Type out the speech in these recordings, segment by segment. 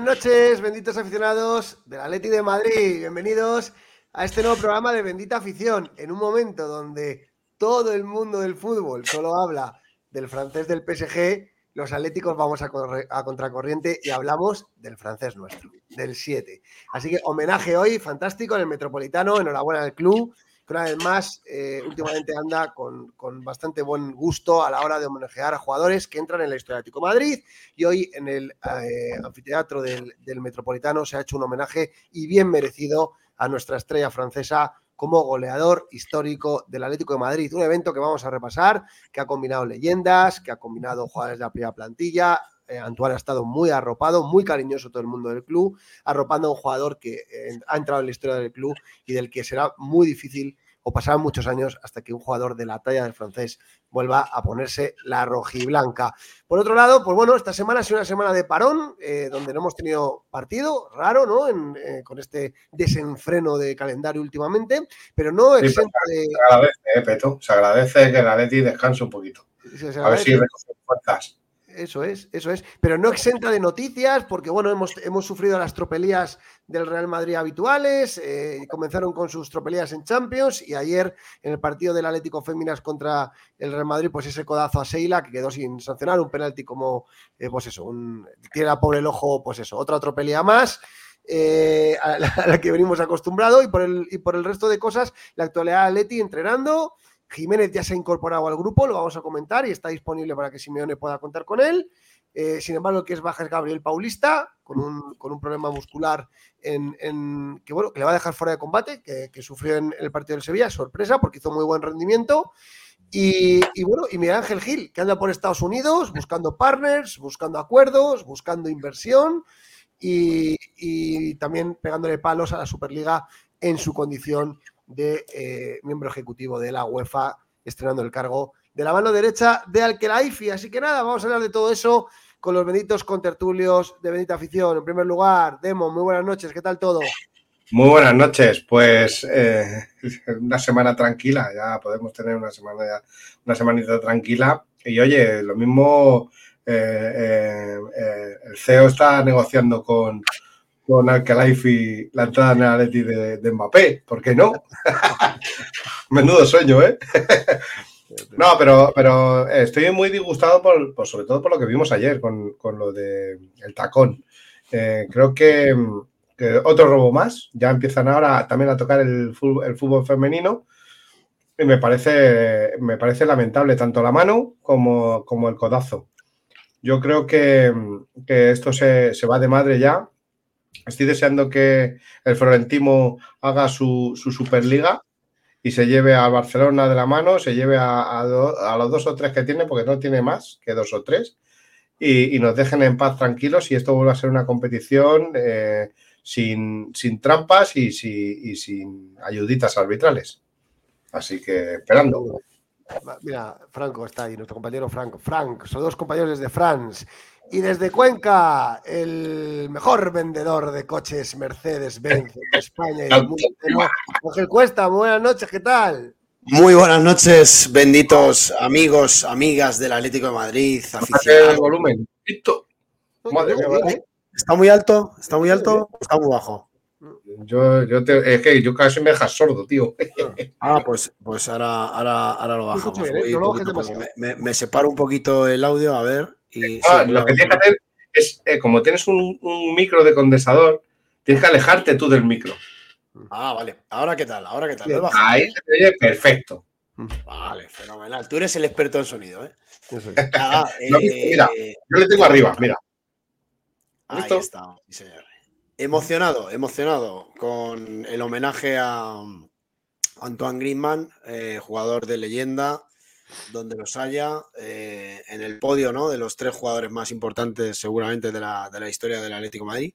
Buenas noches, benditos aficionados del Atleti de Madrid. Bienvenidos a este nuevo programa de Bendita Afición, en un momento donde todo el mundo del fútbol solo habla del francés del PSG, los atléticos vamos a, a contracorriente y hablamos del francés nuestro, del 7. Así que homenaje hoy, fantástico, en el Metropolitano, enhorabuena al club una vez más, eh, últimamente anda con, bastante buen gusto a la hora de homenajear a jugadores que entran en la historia de Atlético Madrid. Y hoy en el eh, anfiteatro del, Metropolitano se ha hecho un homenaje y bien merecido a nuestra estrella francesa como goleador histórico del Atlético de Madrid. Un evento que vamos a repasar, que ha combinado leyendas, que ha combinado jugadores de la primera plantilla, eh, Antoine ha estado muy arropado, muy cariñoso todo el mundo del club, arropando a un jugador que eh, ha entrado en la historia del club y del que será muy difícil o pasarán muchos años hasta que un jugador de la talla del francés vuelva a ponerse la rojiblanca. Por otro lado, pues bueno, esta semana ha sido una semana de parón, eh, donde no hemos tenido partido, raro, ¿no? con este desenfreno de calendario últimamente, pero no exenta de... Se agradece, Peto, se agradece que el Atleti descanse un poquito. a ver si recoge fuerzas. Eso es, eso es. Pero no exenta de noticias, porque bueno, hemos, hemos sufrido las tropelías del Real Madrid habituales. Eh, comenzaron con sus tropelías en Champions y ayer en el partido del Atlético Féminas contra el Real Madrid, pues ese codazo a Seila que quedó sin sancionar, un penalti como, eh, pues eso, un, tiene a pobre el ojo, pues eso, otra tropelía más. Eh, a, la, que venimos acostumbrados y por el, y por el resto de cosas, la actualidad Atleti entrenando, Jiménez ya se ha incorporado al grupo, lo vamos a comentar y está disponible para que Simeone pueda contar con él. Eh, sin embargo, que es baja es Gabriel Paulista, con un, problema muscular en, que, bueno, que le va a dejar fuera de combate, que, sufrió en, el partido del Sevilla, sorpresa, porque hizo muy buen rendimiento. Y, bueno, y Miguel Ángel Gil, que anda por Estados Unidos buscando partners, buscando acuerdos, buscando inversión y, y también pegándole palos a la Superliga en su condición de eh, miembro ejecutivo de la UEFA, estrenando el cargo de la mano derecha de Alquelaifi. Así que nada, vamos a hablar de todo eso con los benditos contertulios de Bendita Afición. En primer lugar, Demo, muy buenas noches, ¿qué tal todo? Muy buenas noches, pues eh, una semana tranquila, ya podemos tener una semana una semanita tranquila. Y oye, lo mismo eh, el CEO está negociando con, con y la entrada en el Atleti de, Mbappé, ¿por qué no? Menudo sueño, ¿eh? no, pero, pero estoy muy disgustado por, sobre todo por lo que vimos ayer con, lo del el tacón. Eh, creo que, otro robo más, ya empiezan ahora también a tocar el fútbol, el fútbol femenino y me parece, me parece lamentable tanto la mano como, como el codazo. Yo creo que, esto se, se va de madre ya Estoy deseando que el Florentino haga su, Superliga y se lleve a Barcelona de la mano, se lleve a, los dos o tres que tiene, porque no tiene más que dos o tres, y, nos dejen en paz tranquilos y esto vuelva a ser una competición eh, sin, trampas y, y, sin ayuditas arbitrales. Así que esperando. Mira, Franco está ahí, nuestro compañero Franco. Frank, son dos compañeros de France. Y desde Cuenca, el mejor vendedor de coches Mercedes-Benz de España y del mundo Ángel Cuesta, buenas noches, ¿qué tal? Muy buenas noches, benditos amigos, amigas del Atlético de Madrid, aficionados. volumen. ¿Está muy alto? ¿Está muy alto? ¿Está muy bajo? Yo, yo te, es que yo casi me dejas sordo, tío. Ah, pues, pues ahora, ahora, ahora lo bajamos. ¿eh? me separo un poquito el audio, a ver. Ah, lo que tienes que hacer es, eh, como tienes un, micro de condensador, tienes que alejarte tú del micro. Ah, vale. ¿Ahora qué tal? ¿Ahora qué tal? Ahí se te oye perfecto. Vale, fenomenal. Tú eres el experto en sonido, ¿eh? mira, eh, yo le tengo arriba, mira. Ahí está, señor. Emocionado, emocionado con el homenaje a Antoine Griezmann, eh, jugador de leyenda, donde los haya, eh, en el podio ¿no? de los tres jugadores más importantes seguramente de la, historia del Atlético Madrid.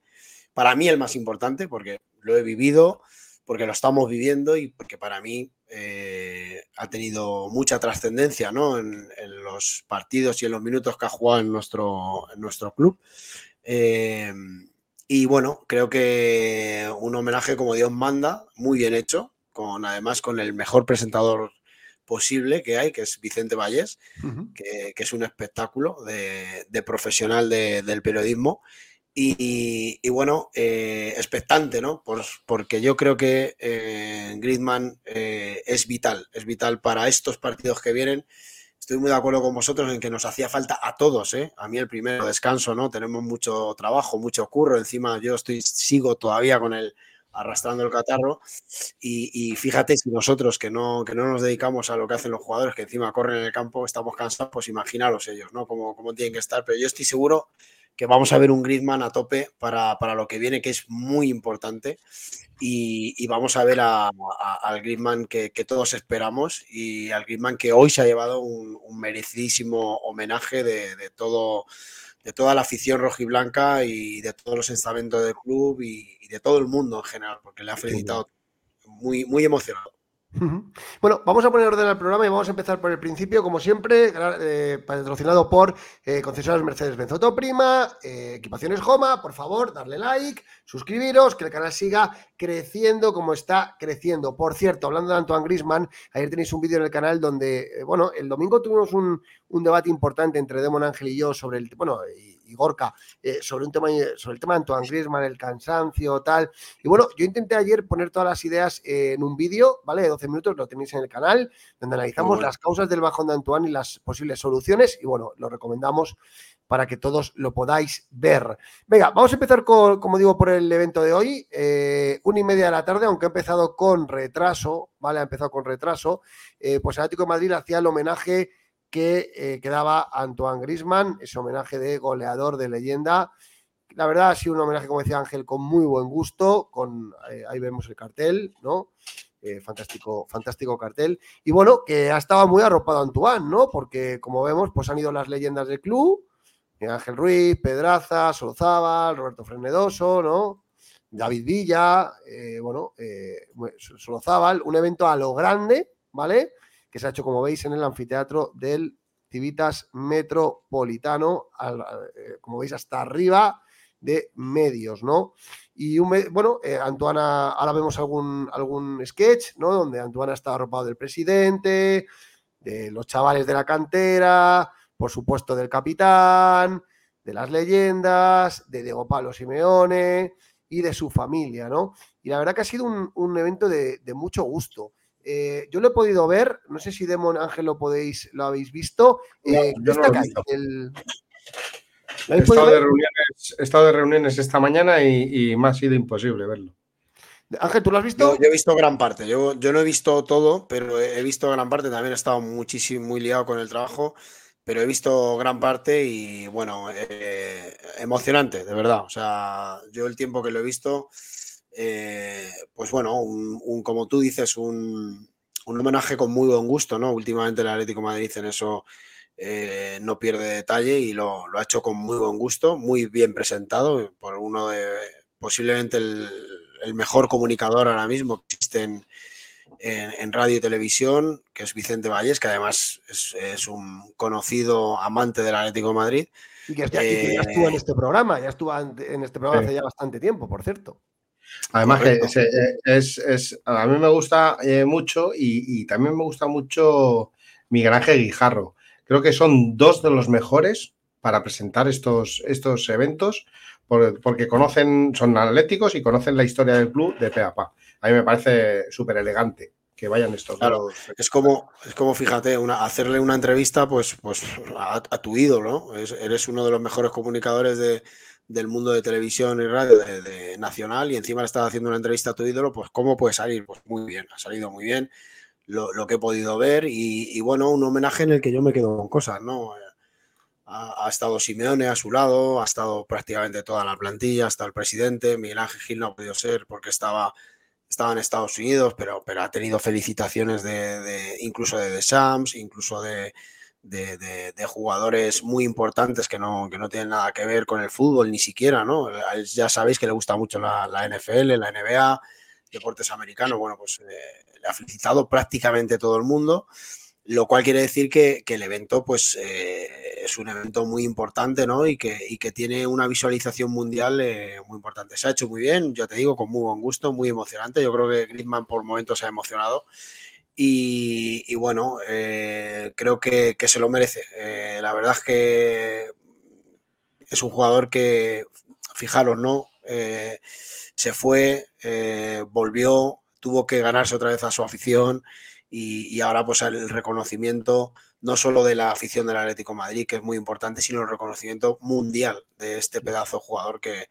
Para mí el más importante, porque lo he vivido, porque lo estamos viviendo y porque para mí eh, ha tenido mucha trascendencia ¿no? en, los partidos y en los minutos que ha jugado en nuestro, en nuestro club. Eh, y bueno, creo que un homenaje como Dios manda, muy bien hecho, con además con el mejor presentador posible que hay, que es Vicente Valles, que, es un espectáculo de, profesional del periodismo. Y, bueno, eh, expectante, ¿no? porque yo creo que eh, Griezmann eh, es vital, es vital para estos partidos que vienen. Estoy muy de acuerdo con vosotros en que nos hacía falta a todos, ¿eh? A mí el primero descanso, ¿no? Tenemos mucho trabajo, mucho curro. Encima yo estoy, sigo todavía con el arrastrando el catarro. Y, fíjate, si nosotros que no, que no nos dedicamos a lo que hacen los jugadores, que encima corren en el campo, estamos cansados, pues imaginaros ellos, ¿no? Como, como tienen que estar. Pero yo estoy seguro que vamos a ver un Griezmann a tope para, lo que viene, que es muy importante. Y, vamos a ver al Griezmann que, todos esperamos y al Griezmann que hoy se ha llevado un, merecidísimo homenaje de, todo, de toda la afición rojiblanca y de todos los estamentos del club y, y, de todo el mundo en general, porque le ha felicitado muy, muy emocionado. Bueno, vamos a poner orden al programa y vamos a empezar por el principio, como siempre, eh, patrocinado por eh, concesionarios Mercedes-Benz Prima, eh, Equipaciones Goma, por favor, darle like, suscribiros, que el canal siga creciendo como está creciendo. Por cierto, hablando de Antoine Grisman, ayer tenéis un vídeo en el canal donde, eh, bueno, el domingo tuvimos un, un debate importante entre Demon Ángel y yo sobre el, bueno, y Gorka, eh, sobre, un tema, sobre el tema de Antoine Griezmann, el cansancio, tal. Y bueno, yo intenté ayer poner todas las ideas en un vídeo, ¿vale? De 12 minutos, lo tenéis en el canal, donde analizamos las causas del bajón de Antoine y las posibles soluciones. Y bueno, lo recomendamos para que todos lo podáis ver. Venga, vamos a empezar con, como digo, por el evento de hoy. Eh, una y media de la tarde, aunque ha empezado con retraso, ¿vale? Ha empezado con retraso. Eh, pues el Atlético de Madrid hacía el homenaje que eh, quedaba Antoine Grisman, ese homenaje de goleador de leyenda. La verdad ha sido un homenaje, como decía Ángel, con muy buen gusto, con eh, ahí vemos el cartel, ¿no? Eh, fantástico, fantástico cartel. Y bueno, que ha estado muy arropado Antoine, ¿no? Porque como vemos, pues han ido las leyendas del club, Ángel Ruiz, Pedraza, Solozábal, Roberto Frenedoso, ¿no? David Villa, bueno, Solozábal, un evento a lo grande, ¿vale? Que se ha hecho, como veis, en el anfiteatro del Civitas Metropolitano, eh, como veis, hasta arriba de medios, ¿no? Y bueno, eh, Antoana, ahora vemos algún, algún sketch, ¿no? Donde Antoana está arropado del presidente, de los chavales de la cantera, por supuesto del capitán, de las leyendas, de Diego Pablo Simeone y de su familia, ¿no? Y la verdad que ha sido un, evento de, de mucho gusto. Eh, yo lo he podido ver, no sé si Demon Ángel lo podéis, lo habéis visto. Eh, yo no lo he visto. he, estado de reuniones, esta mañana y, me ha sido imposible verlo. Ángel, ¿tú lo has visto? Yo, he visto gran parte. Yo, yo, no he visto todo, pero he visto gran parte. También he estado muchísimo, muy liado con el trabajo, pero he visto gran parte y bueno, eh, emocionante, de verdad. O sea, yo el tiempo que lo he visto, eh, pues bueno, un, como tú dices, un, homenaje con muy buen gusto, ¿no? Últimamente el Atlético Madrid en eso eh, no pierde detalle y lo, ha hecho con muy buen gusto, muy bien presentado por uno de posiblemente el, mejor comunicador ahora mismo que existe en, radio y televisión, que es Vicente Valles, que además es, un conocido amante del Atlético de Madrid. Y que, ya, estuvo en eh, este programa, ya estuvo en este programa hace ya bastante tiempo, por cierto. Además, que eh, es, a mí me gusta eh, mucho y, también me gusta mucho Miguel Ángel Guijarro. Creo que son dos de los mejores para presentar estos, estos eventos porque conocen, son atléticos y conocen la historia del club de pe a mí me parece súper elegante que vayan estos claro, Es como, es como, fíjate, una, hacerle una entrevista pues, pues a, tu ídolo, ¿no? eres uno de los mejores comunicadores de, del mundo de televisión y radio de, nacional y encima le estás haciendo una entrevista a tu ídolo, pues ¿cómo puede salir? Pues muy bien, ha salido muy bien lo, que he podido ver y, bueno, un homenaje en el que yo me quedo con cosas, ¿no? Ha, estado Simeone a su lado, ha estado prácticamente toda la plantilla, hasta el presidente, Miguel Ángel Gil no ha podido ser porque estaba, estaba en Estados Unidos, pero, pero ha tenido felicitaciones de, incluso de The Shams, incluso de, de, jugadores muy importantes que no, que no tienen nada que ver con el fútbol, ni siquiera, ¿no? Ya sabéis que le gusta mucho la, NFL, la NBA, deportes americanos, bueno, pues eh, le ha felicitado prácticamente todo el mundo, lo cual quiere decir que, el evento, pues, eh, es un evento muy importante, ¿no? Y que, y que tiene una visualización mundial eh, muy importante. Se ha hecho muy bien, yo te digo, con muy buen gusto, muy emocionante. Yo creo que Griezmann por momentos se ha emocionado y, bueno, eh, creo que, se lo merece. Eh, la verdad es que es un jugador que fijaros, ¿no? se fue, volvió, tuvo que ganarse otra vez a su afición y, ahora pues el reconocimiento no solo de la afición del Atlético Madrid, que es muy importante, sino el reconocimiento mundial de este pedazo de jugador que,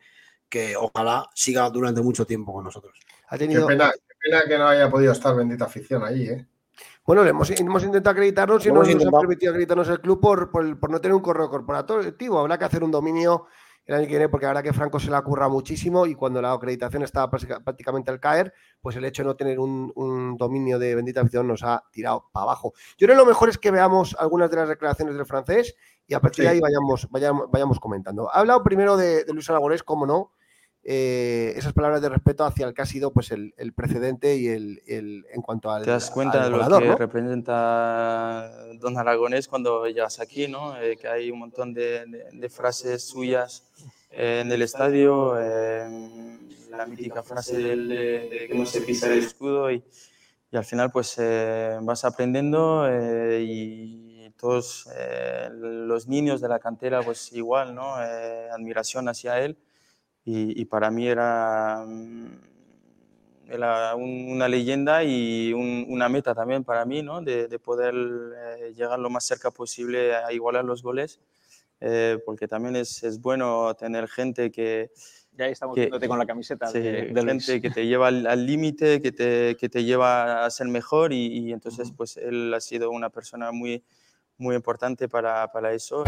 que ojalá siga durante mucho tiempo con nosotros. Qué, pena, que no haya podido estar bendita afición allí, ¿eh? Bueno, hemos, intentado acreditarnos y no nos ha permitido acreditarnos el club por, por, no tener un correo corporativo. Habrá que hacer un dominio el año que viene, porque ahora que Franco se la curra muchísimo y cuando la acreditación estaba prácticamente al caer, pues el hecho de no tener un, dominio de bendita afición nos ha tirado para abajo. Yo creo que lo mejor es que veamos algunas de las declaraciones del francés y a partir de ahí vayamos, vayamos, vayamos comentando. Ha hablado primero de, de Luis Aragonés, como no, eh, esas palabras de respeto hacia el que ha sido pues, el, precedente y el, en cuanto al. Te das cuenta de lo que representa Don Aragonés cuando llegas aquí, ¿no? Eh, que hay un montón de, frases suyas eh, en el estadio, la mítica frase de, que no se pisa el escudo y, y al final pues vas aprendiendo y todos los niños de la cantera pues igual, ¿no? admiración hacia él y, para mí era, mm, era una leyenda y una meta también para mí, ¿no? de, poder eh, llegar lo más cerca posible a igualar los goles, eh, porque también es, es, bueno tener gente que... Ya estamos viéndote con la camiseta de, gente que te lleva al límite, que te, que te lleva a ser mejor y, entonces pues él ha sido una persona muy, muy importante para, para eso.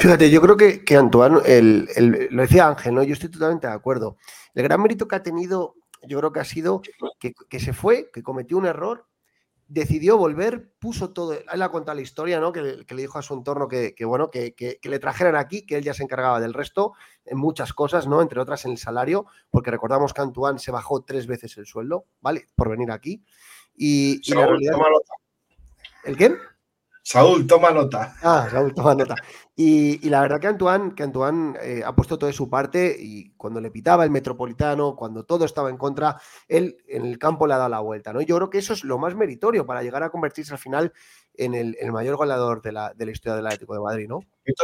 Fíjate, yo creo que, que Antoine, el, lo decía Ángel, ¿no? Yo estoy totalmente de acuerdo. El gran mérito que ha tenido, yo creo que ha sido que, se fue, que cometió un error, decidió volver, puso todo. Él ha contado la historia, ¿no? Que, le dijo a su entorno que, bueno, que, le trajeran aquí, que él ya se encargaba del resto, en muchas cosas, ¿no? Entre otras en el salario, porque recordamos que Antoine se bajó tres veces el sueldo, ¿vale? Por venir aquí. Y, la realidad... ¿El qué? Saúl, toma nota. Ah, Saúl, toma nota. Y, la verdad que Antoine, que Antoine eh, ha puesto todo de su parte y cuando le pitaba el Metropolitano, cuando todo estaba en contra, él en el campo le ha dado la vuelta. ¿no? Yo creo que eso es lo más meritorio para llegar a convertirse al final en el, mayor goleador de la, de la, historia del Atlético de Madrid, ¿no?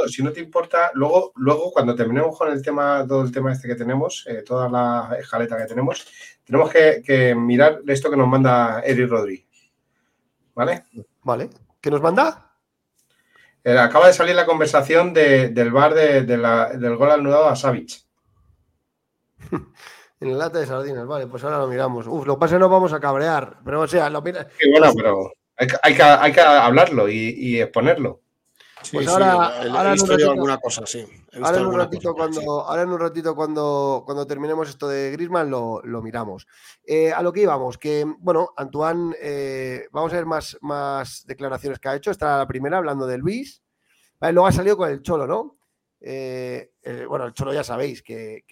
Si no te importa, luego, luego cuando terminemos con el tema, todo el tema este que tenemos, eh, toda la escaleta que tenemos, tenemos que, que mirar esto que nos manda Eric Rodríguez. ¿Vale? Vale. ¿Qué nos manda? Eh, acaba de salir la conversación del bar del gol anulado a Savic. en el lata de sardinas, vale, pues ahora lo miramos. Uf, lo que pasa es que vamos a cabrear, pero o sea, lo mira. Sí, bueno, pero hay, que, hablarlo y exponerlo. Pues ahora, ahora en un ratito, alguna cosa, Ahora en un ratito, cuando, ahora en un ratito cuando, cuando terminemos esto de Grisman lo, miramos. Eh, a lo que íbamos, que bueno, Antoine, eh, vamos a ver más, más declaraciones que ha hecho. Esta la primera hablando de Luis. luego ha salido con el Cholo, ¿no? Eh, bueno, el Cholo ya sabéis que,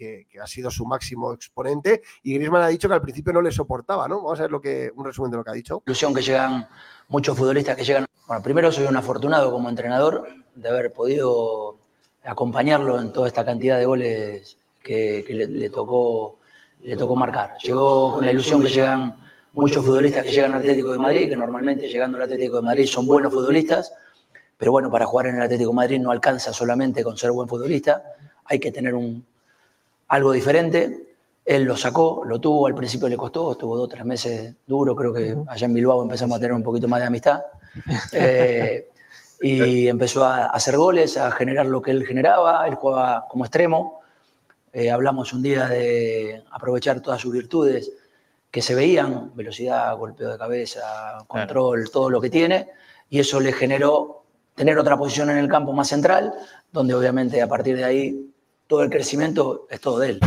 ha sido su máximo exponente y Grisman ha dicho que al principio no le soportaba, ¿no? Vamos a ver lo que, un resumen de lo que ha dicho. Ilusión que llegan muchos futbolistas que llegan. Bueno, primero soy un afortunado como entrenador de haber podido acompañarlo en toda esta cantidad de goles que, le, tocó, le tocó marcar. Llegó con la ilusión que llegan muchos futbolistas que llegan al Atlético de Madrid, que normalmente llegando al Atlético de Madrid son buenos futbolistas, pero bueno, para jugar en el Atlético de Madrid no alcanza solamente con ser buen futbolista, hay que tener un, algo diferente. Él lo sacó, lo tuvo, al principio le costó, estuvo dos o tres meses duro, creo que allá en Bilbao empezamos a tener un poquito más de amistad. Eh, y empezó a hacer goles, a generar lo que él generaba, él jugaba como extremo. Eh, hablamos un día de aprovechar todas sus virtudes que se veían, velocidad, golpeo de cabeza, control, todo lo que tiene, y eso le generó tener otra posición en el campo más central, donde obviamente a partir de ahí todo el crecimiento es todo de él.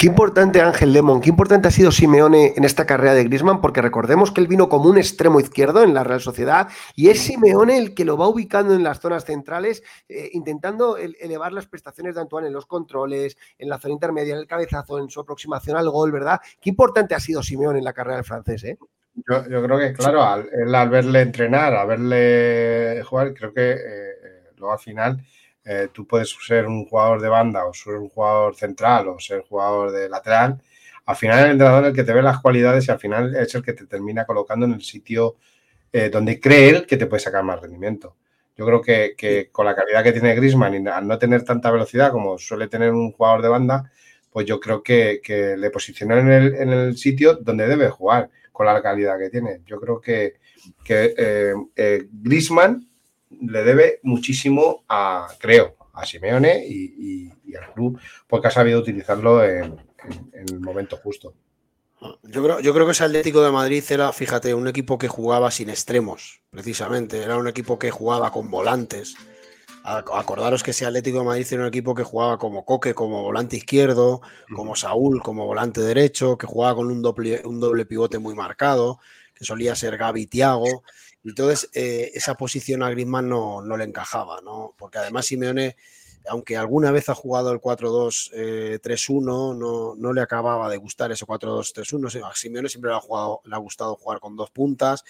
Qué importante Ángel Lemon, qué importante ha sido Simeone en esta carrera de Grisman, porque recordemos que él vino como un extremo izquierdo en la Real Sociedad y es Simeone el que lo va ubicando en las zonas centrales, eh, intentando elevar las prestaciones de Antoine en los controles, en la zona intermedia, en el cabezazo, en su aproximación al gol, ¿verdad? Qué importante ha sido Simeone en la carrera del francés, ¿eh? Yo, creo que, claro, al, al verle entrenar, a verle jugar, creo que eh, eh, luego al final eh, tú puedes ser un jugador de banda o ser un jugador central o ser jugador de lateral. Al final el entrenador es el que te ve las cualidades y al final es el que te termina colocando en el sitio donde cree él que te puede sacar más rendimiento. Yo creo que, con la calidad que tiene Grisman y al no tener tanta velocidad como suele tener un jugador de banda, pues yo creo que, le posicionó en el, en el, sitio donde debe jugar con la calidad que tiene. Yo creo que, que eh, eh, Grisman le debe muchísimo a, creo, a Simeone y, al club, porque ha sabido utilizarlo en, el momento justo. Yo creo, yo creo que ese Atlético de Madrid era, fíjate, un equipo que jugaba sin extremos, precisamente. Era un equipo que jugaba con volantes. Acordaros que ese Atlético de Madrid era un equipo que jugaba como Coque, como volante izquierdo, como Saúl, como volante derecho, que jugaba con un doble, un doble pivote muy marcado, que solía ser Gaby Tiago. Entonces, eh, esa posición a Griezmann no, no, le encajaba, ¿no? Porque además Simeone, aunque alguna vez ha jugado el 4-2-3-1, eh, no, no, le acababa de gustar ese 4-2-3-1. A Simeone siempre le ha, jugado, le ha gustado jugar con dos puntas.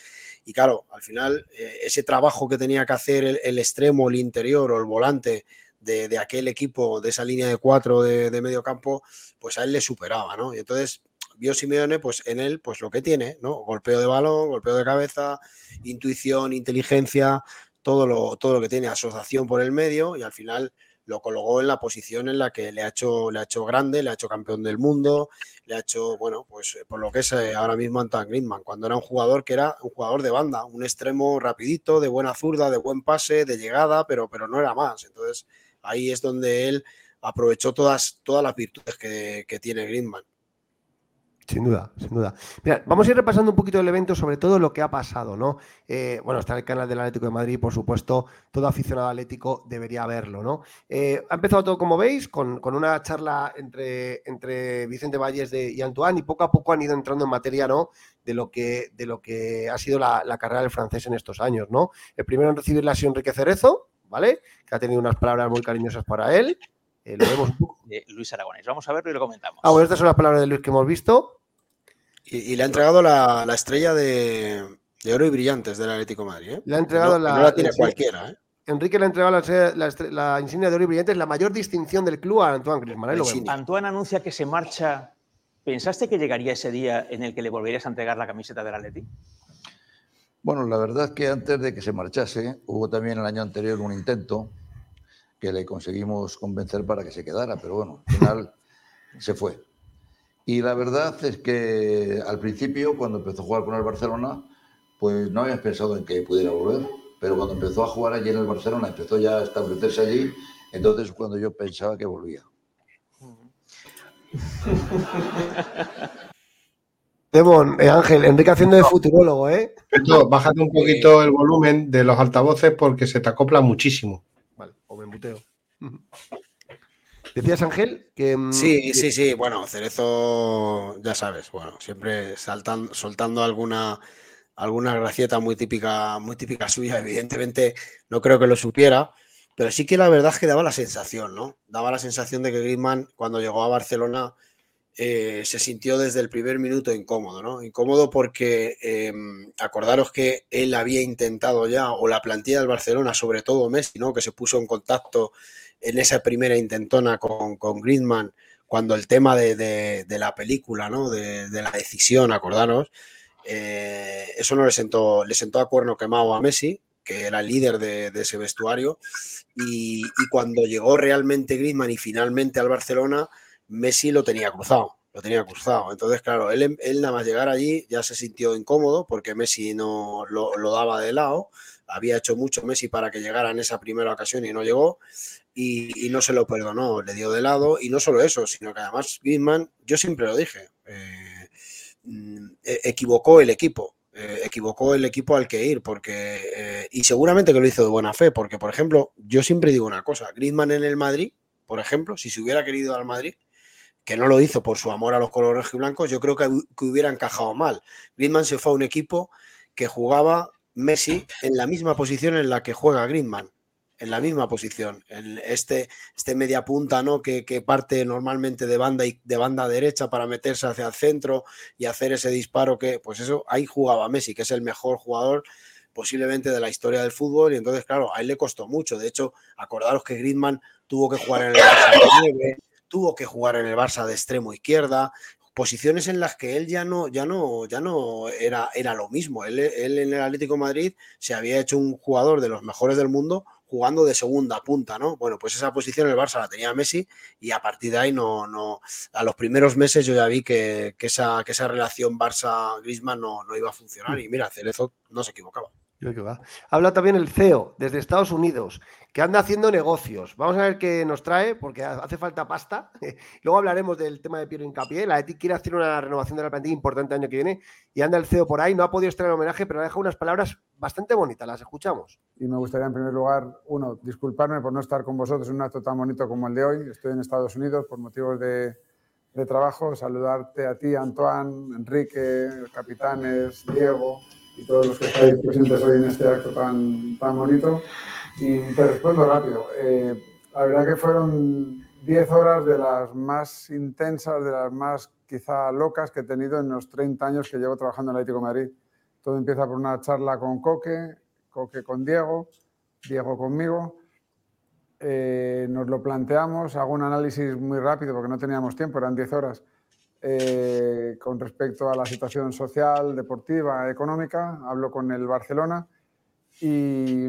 Y claro, al final, eh, ese trabajo que tenía que hacer el, extremo, el interior o el volante de, de, aquel equipo, de esa línea de cuatro de, de medio campo, pues a él le superaba, ¿no? Y entonces vio Simeone, pues en él, pues lo que tiene, ¿no? Golpeo de balón, golpeo de cabeza, intuición, inteligencia, todo lo, todo lo que tiene, asociación por el medio, y al final lo colocó en la posición en la que le ha hecho, le ha hecho grande, le ha hecho campeón del mundo, le ha hecho, bueno, pues por lo que es eh, ahora mismo Antoine Griezmann, cuando era un jugador que era un jugador de banda, un extremo rapidito, de buena zurda, de buen pase, de llegada, pero, pero no era más. Entonces ahí es donde él aprovechó todas, todas las virtudes que, que tiene Griezmann. Sin duda, sin duda. Mira, vamos a ir repasando un poquito el evento, sobre todo lo que ha pasado, ¿no? Eh, bueno, está el canal del Atlético de Madrid, por supuesto, todo aficionado atlético debería verlo, ¿no? Eh, ha empezado todo, como veis, con, una charla entre, entre Vicente Valles de, y Antoine, y poco a poco han ido entrando en materia, ¿no? De lo que, de lo que ha sido la, carrera del francés en estos años, ¿no? El primero en recibirla ha sido Enrique Cerezo, ¿vale? Que ha tenido unas palabras muy cariñosas para él. Eh, lo vemos un poco. Luis Aragonés. Vamos a verlo y lo comentamos. Ah, bueno, estas son las palabras de Luis que hemos visto. Y, le ha entregado la, estrella de, oro y brillantes del Atlético Madrid. ¿eh? Le ha entregado la. No la tiene cualquiera. ¿eh? Enrique le ha entregado la, insignia de oro y brillantes, la mayor distinción del club a Antoine Griezmann. ¿eh? Antoine anuncia que se marcha. ¿Pensaste que llegaría ese día en el que le volverías a entregar la camiseta del Atleti? Bueno, la verdad es que antes de que se marchase, hubo también el año anterior un intento que le conseguimos convencer para que se quedara, pero bueno, al final se fue. Y la verdad es que al principio, cuando empezó a jugar con el Barcelona, pues no habías pensado en que pudiera volver. Pero cuando empezó a jugar allí en el Barcelona, empezó ya a establecerse allí, entonces cuando yo pensaba que volvía. Demon, eh, Ángel, Enrique haciendo de futurólogo, ¿eh? bájate un poquito el volumen de los altavoces porque se te acopla muchísimo. Vale, o me muteo. Decías, Ángel, que... Mm, sí, sí, sí. Bueno, Cerezo, ya sabes, bueno, siempre saltando, soltando alguna, alguna gracieta muy típica, muy típica suya. Evidentemente, no creo que lo supiera, pero sí que la verdad es que daba la sensación, ¿no? Daba la sensación de que Griezmann, cuando llegó a Barcelona, eh, se sintió desde el primer minuto incómodo, ¿no? Incómodo porque em, acordaros que él había intentado ya, o la plantilla del Barcelona, sobre todo Messi, ¿no? Que se puso en contacto en esa primera intentona con, con Griezmann, cuando el tema de, la película, ¿no? de, la decisión, acordaros, eh, eso no le sentó, le sentó a cuerno quemado a Messi, que era el líder de, ese vestuario, y, cuando llegó realmente Griezmann y finalmente al Barcelona, Messi lo tenía cruzado, lo tenía cruzado. Entonces, claro, él, él nada más llegar allí ya se sintió incómodo porque Messi no lo, lo daba de lado, había hecho mucho Messi para que llegara en esa primera ocasión y no llegó y, no se lo perdonó, le dio de lado y no solo eso, sino que además Griezmann, yo siempre lo dije, eh, mm, e, equivocó el equipo, eh, equivocó el equipo al que ir, porque eh, y seguramente que lo hizo de buena fe, porque por ejemplo, yo siempre digo una cosa, Griezmann en el Madrid, por ejemplo, si se hubiera querido al Madrid, que no lo hizo por su amor a los colores blancos, yo creo que, que hubiera encajado mal. Griezmann se fue a un equipo que jugaba Messi en la misma posición en la que juega Griezmann en la misma posición. este, este media punta, ¿no? Que, parte normalmente de banda y de banda derecha para meterse hacia el centro y hacer ese disparo que, pues eso, ahí jugaba Messi, que es el mejor jugador posiblemente de la historia del fútbol. Y entonces, claro, a él le costó mucho. De hecho, acordaros que Griezmann tuvo que jugar en el Barça de tuvo que jugar en el Barça de extremo izquierda, posiciones en las que él ya no, ya no, ya no era, era lo mismo. Él en el Atlético Madrid se había hecho un jugador de los mejores del mundo jugando de segunda punta, ¿no? Bueno, pues esa posición el Barça la tenía Messi y a partir de ahí no, no, a los primeros meses yo ya vi que, esa, que esa relación Barça-Griezmann no, no iba a funcionar y mira, Cerezo no se equivocaba. Habla también el CEO desde Estados Unidos, que anda haciendo negocios. Vamos a ver qué nos trae, porque hace falta pasta. Luego hablaremos del tema de Piero Incapié. La ETI quiere hacer una renovación de la plantilla importante el año que viene y anda el CEO por ahí. No ha podido estar en homenaje, pero ha dejado unas palabras bastante bonitas. Las escuchamos. Y me gustaría, en primer lugar, uno, disculparme por no estar con vosotros en un acto tan bonito como el de hoy. Estoy en Estados Unidos por motivos de, de trabajo. Saludarte a ti, Antoine, Enrique, capitanes, Diego y todos los que estáis presentes hoy en este acto tan, tan bonito. Y te respondo rápido. Eh, la verdad que fueron 10 horas de las más intensas, de las más quizá locas que he tenido en los 30 años que llevo trabajando en el Atlético de Madrid. Todo empieza por una charla con Coque, Coque con Diego, Diego conmigo. Eh, nos lo planteamos, hago un análisis muy rápido porque no teníamos tiempo, eran 10 horas eh, con respecto a la situación social, deportiva, económica. Hablo con el Barcelona y,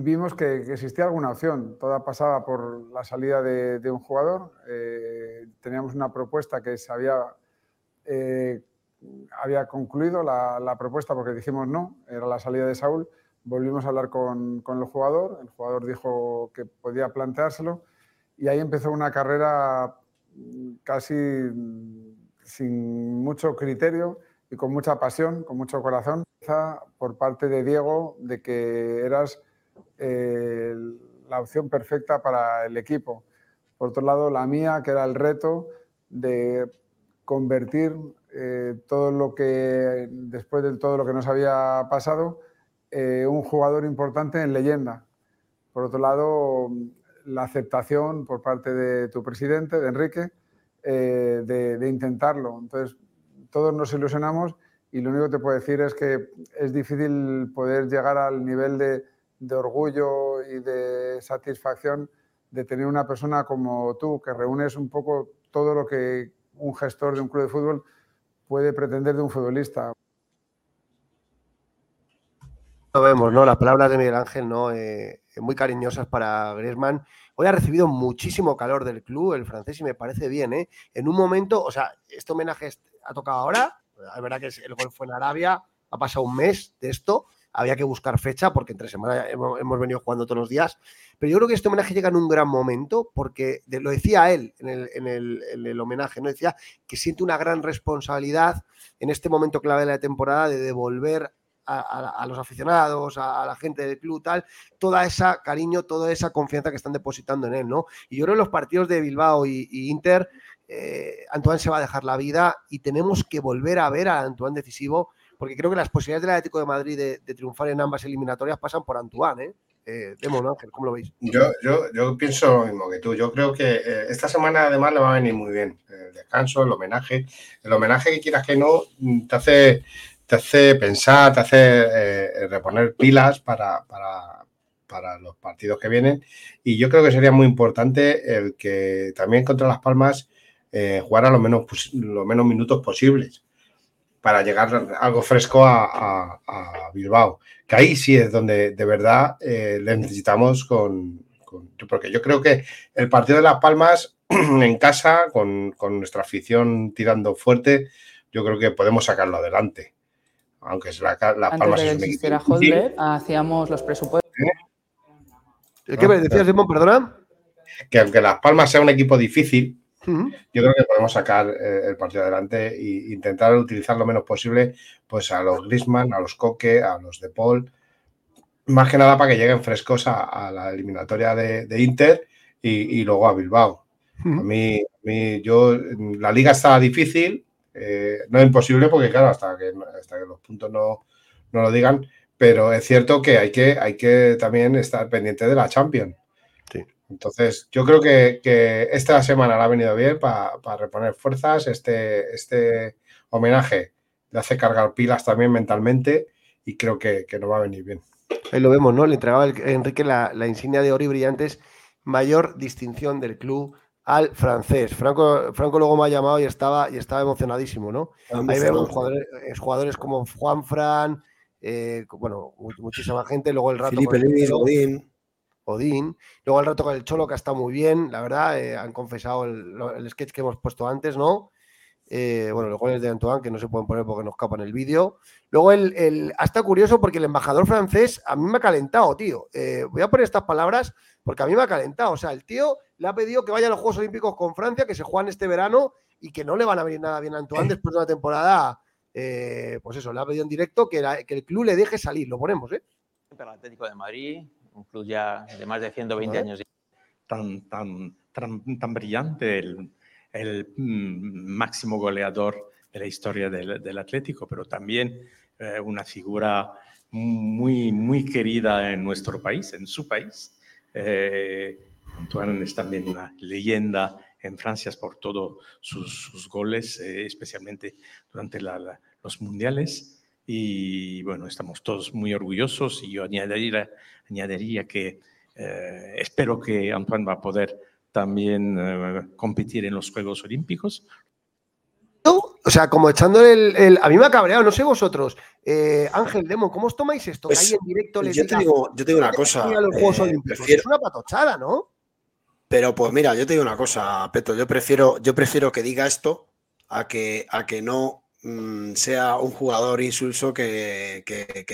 vimos que, existía alguna opción. Toda pasaba por la salida de, un jugador. Eh, teníamos una propuesta que se había, eh, había concluido la, la, propuesta porque dijimos no, era la salida de Saúl. Volvimos a hablar con, con el jugador. El jugador dijo que podía planteárselo y ahí empezó una carrera casi sin mucho criterio y con mucha pasión, con mucho corazón, por parte de Diego de que eras la opción perfecta para el equipo. Por otro lado, la mía, que era el reto de convertir eh, todo lo que, después de todo lo que nos había pasado, eh, un jugador importante en leyenda. Por otro lado, la aceptación por parte de tu presidente, de Enrique, eh, de, intentarlo. Entonces, todos nos ilusionamos y lo único que te puedo decir es que es difícil poder llegar al nivel de, orgullo y de satisfacción de tener una persona como tú, que reúnes un poco todo lo que un gestor de un club de fútbol puede pretender de un futbolista. Lo vemos, ¿no? Las palabras de Miguel Ángel, ¿no? Eh, muy cariñosas para Griezmann. Hoy ha recibido muchísimo calor del club, el francés, y me parece bien, ¿eh? En un momento, o sea, este homenaje ha tocado ahora, es verdad que el gol fue en Arabia, ha pasado un mes de esto, había que buscar fecha porque entre semana hemos, venido jugando todos los días, pero yo creo que este homenaje llega en un gran momento porque lo decía él en el, en, homenaje, ¿no? decía que siente una gran responsabilidad en este momento clave de la temporada de devolver a, los aficionados, a, la gente del club, tal, toda esa cariño, toda esa confianza que están depositando en él, ¿no? Y yo creo que los partidos de Bilbao y, Inter, eh, Antoine se va a dejar la vida y tenemos que volver a ver a Antoine decisivo, porque creo que las posibilidades del Atlético de Madrid de, triunfar en ambas eliminatorias pasan por Antoine, ¿eh? Eh, Ángel, ¿cómo lo veis? Yo, yo, yo pienso lo mismo que tú. Yo creo que eh, esta semana además le va a venir muy bien. El descanso, el homenaje. El homenaje que quieras que no, te hace te hace pensar, te hace eh, reponer pilas para, para, los partidos que vienen. Y yo creo que sería muy importante el que también contra Las Palmas eh, jugara lo menos, los menos minutos posibles para llegar algo fresco a, Bilbao. Que ahí sí es donde de verdad eh, le necesitamos con, Porque yo creo que el partido de Las Palmas en casa, con, con nuestra afición tirando fuerte, yo creo que podemos sacarlo adelante aunque es la, la Antes de que existiera Holder, hacíamos los presupuestos. ¿Eh? ¿Qué me decías, Simón? Perdona. Que aunque Las Palmas sea un equipo difícil, yo creo que podemos sacar eh, el partido adelante e intentar utilizar lo menos posible pues a los Grisman, a los Coque, a los De Paul, más que nada para que lleguen frescos a, la eliminatoria de, Inter y, luego a Bilbao. A mí, a mí, yo, la liga está difícil, eh, no es imposible porque, claro, hasta que, hasta que los puntos no, lo digan, pero es cierto que hay que, hay que también estar pendiente de la Champions. Entonces, yo creo que, esta semana le ha venido bien para reponer fuerzas. Este, este homenaje le hace cargar pilas también mentalmente y creo que, que nos va a venir bien. Ahí lo vemos, ¿no? Le entregaba Enrique la, la insignia de oro y brillantes, mayor distinción del club al francés. Franco, Franco luego me ha llamado y estaba, y estaba emocionadísimo, ¿no? Ahí vemos jugadores, eh, jugadores como Juan Fran, eh, bueno, muchísima gente. Luego el rato. Felipe Luis, Odín. Odín. Luego el rato con el Cholo, que ha estado muy bien, la verdad. Eh, han confesado el, sketch que hemos puesto antes, ¿no? bueno, los goles de Antoine, que no se pueden poner porque nos capan el vídeo. Luego, el, el, hasta curioso porque el embajador francés a mí me ha calentado, tío. voy a poner estas palabras porque a mí me ha calentado. O sea, el tío le ha pedido que vaya a los Juegos Olímpicos con Francia, que se juegan este verano y que no le van a venir nada bien a Antoine después de una temporada. Eh, pues eso, le ha pedido en directo que, el club le deje salir. Lo ponemos, ¿eh? Para el Atlético de Madrid, un club ya de más de 120 años. Tan, tan, tan, brillante, el, mm, máximo goleador de la historia del, Atlético, pero también eh, una figura muy, muy querida en nuestro país, en su país. Eh, Antoine es también una leyenda en Francia por todos sus, goles, eh, especialmente durante los mundiales. Y bueno, estamos todos muy orgullosos y yo añadiría, añadiría que eh, espero que Antoine va a poder también eh, competir en los Juegos Olímpicos. O sea, como echando el, A mí me ha cabreado, no sé vosotros. Ángel, Demon, ¿cómo os tomáis esto? que pues, en directo yo, te digo, yo te digo una cosa. Es una patochada, ¿no? Pero pues mira, yo te digo una cosa, Peto, yo prefiero, yo prefiero que diga esto a que, a que no mm, sea un jugador insulso que,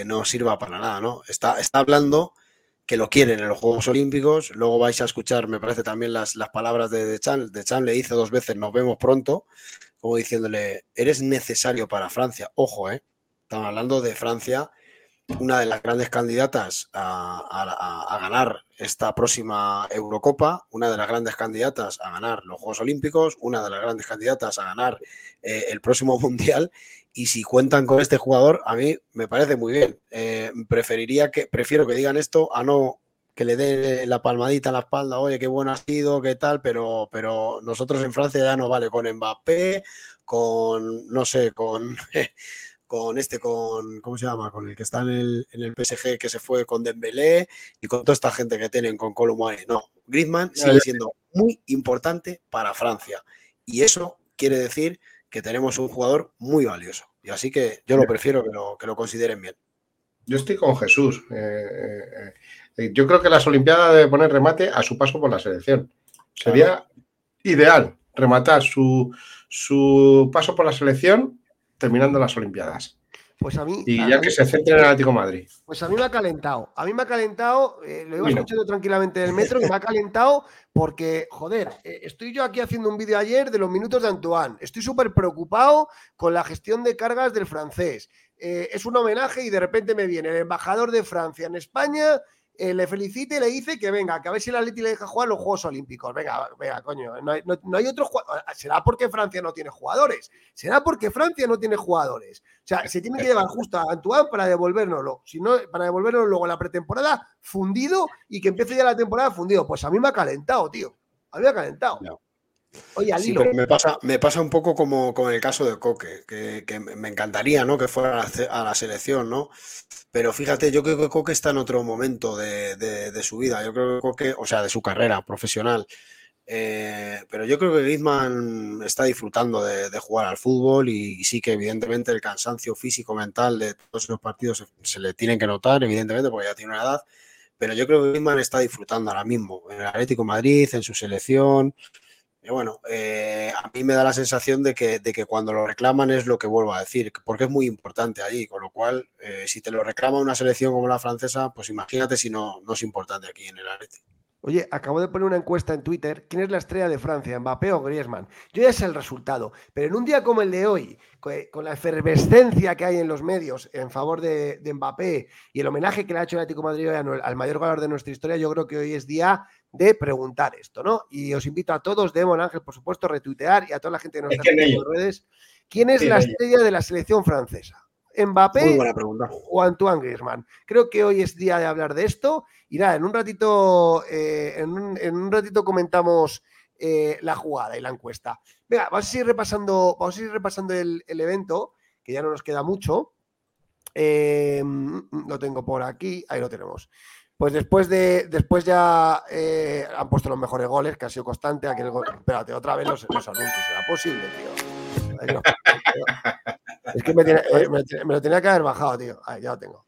no sirva para nada, ¿no? Está, está hablando que lo quieren en los Juegos Olímpicos, luego vais a escuchar, me parece también las, las palabras de, de Chan, de Chan le dice dos veces, nos vemos pronto, como diciéndole, eres necesario para Francia, ojo, ¿eh? Estamos hablando de Francia una de las grandes candidatas a, ganar esta próxima Eurocopa, una de las grandes candidatas a ganar los Juegos Olímpicos, una de las grandes candidatas a ganar eh, el próximo Mundial. Y si cuentan con este jugador, a mí me parece muy bien. Eh, preferiría que, prefiero que digan esto a no que le dé la palmadita en la espalda, oye, qué bueno ha sido, qué tal, pero, pero nosotros en Francia ya no vale con Mbappé, con, no sé, con con este, con, ¿cómo se llama? Con el que está en el, en el PSG que se fue con Dembélé y con toda esta gente que tienen con Colomboane. No, Griezmann sigue siendo muy importante para Francia y eso quiere decir que tenemos un jugador muy valioso. Y así que yo lo prefiero que lo, que lo consideren bien. Yo estoy con Jesús. Eh, eh, eh, yo creo que las Olimpiadas debe poner remate a su paso por la selección. Sería ideal rematar su, su paso por la selección terminando las Olimpiadas. Pues a mí. Y ya que se centre en el Atlético Madrid. Pues a mí me ha calentado. A mí me ha calentado. Eh, lo iba escuchando tranquilamente del metro y me ha calentado porque, joder, eh, estoy yo aquí haciendo un vídeo ayer de los minutos de Antoine. Estoy súper preocupado con la gestión de cargas del francés. Eh, es un homenaje y de repente me viene el embajador de Francia en España eh, le felicite y le dice que venga, que a ver si el Atleti le deja jugar los Juegos Olímpicos. Venga, venga, coño, no hay, no, hay otros ¿Será porque Francia no tiene jugadores? ¿Será porque Francia no tiene jugadores? O sea, se tiene que llevar justo a Antoine para devolvérnoslo. Si no, para devolvernos luego la pretemporada fundido y que empiece ya la temporada fundido. Pues a mí me ha calentado, tío. A mí me ha calentado. Oye, sí, pero me pasa, me pasa un poco como, con el caso de Coque, que, me encantaría ¿no? que fuera a la, selección, ¿no? Pero fíjate, yo creo que Coque está en otro momento de, su vida. Yo creo que Coque, o sea, de su carrera profesional. Eh, pero yo creo que Griezmann está disfrutando de, jugar al fútbol y, sí que evidentemente el cansancio físico, mental de todos los partidos se, le tienen que notar, evidentemente, porque ya tiene una edad. Pero yo creo que Griezmann está disfrutando ahora mismo en el Atlético Madrid, en su selección bueno, eh, a mí me da la sensación de que, de que, cuando lo reclaman es lo que vuelvo a decir, porque es muy importante allí, con lo cual, eh, si te lo reclama una selección como la francesa, pues imagínate si no, no es importante aquí en el Atleti. Oye, acabo de poner una encuesta en Twitter. ¿Quién es la estrella de Francia, Mbappé o Griezmann? Yo ya sé el resultado, pero en un día como el de hoy, con la efervescencia que hay en los medios en favor de, Mbappé y el homenaje que le ha hecho el Atlético Madrid al mayor goleador de nuestra historia, yo creo que hoy es día de preguntar esto, ¿no? Y os invito a todos, Demon Ángel, por supuesto, a retuitear y a toda la gente que nos está en las redes. ¿Quién es la estrella de la selección francesa? ¿Mbappé o Antoine Griezmann? Creo que hoy es día de hablar de esto. Y nada, en un ratito, eh, en, un, ratito comentamos eh, la jugada y la encuesta. Venga, vamos a seguir repasando, vamos a ir repasando el, evento, que ya no nos queda mucho. Eh, mm, lo tengo por aquí, ahí lo tenemos. Pues después de después ya eh, han puesto los mejores goles, que ha sido constante. Aquel gol. Espérate, otra vez los, los anuncios. ¿Será posible, tío? Es que me, tiene- eh, me- me lo tenía que haber bajado, tío. Ahí, ya lo tengo.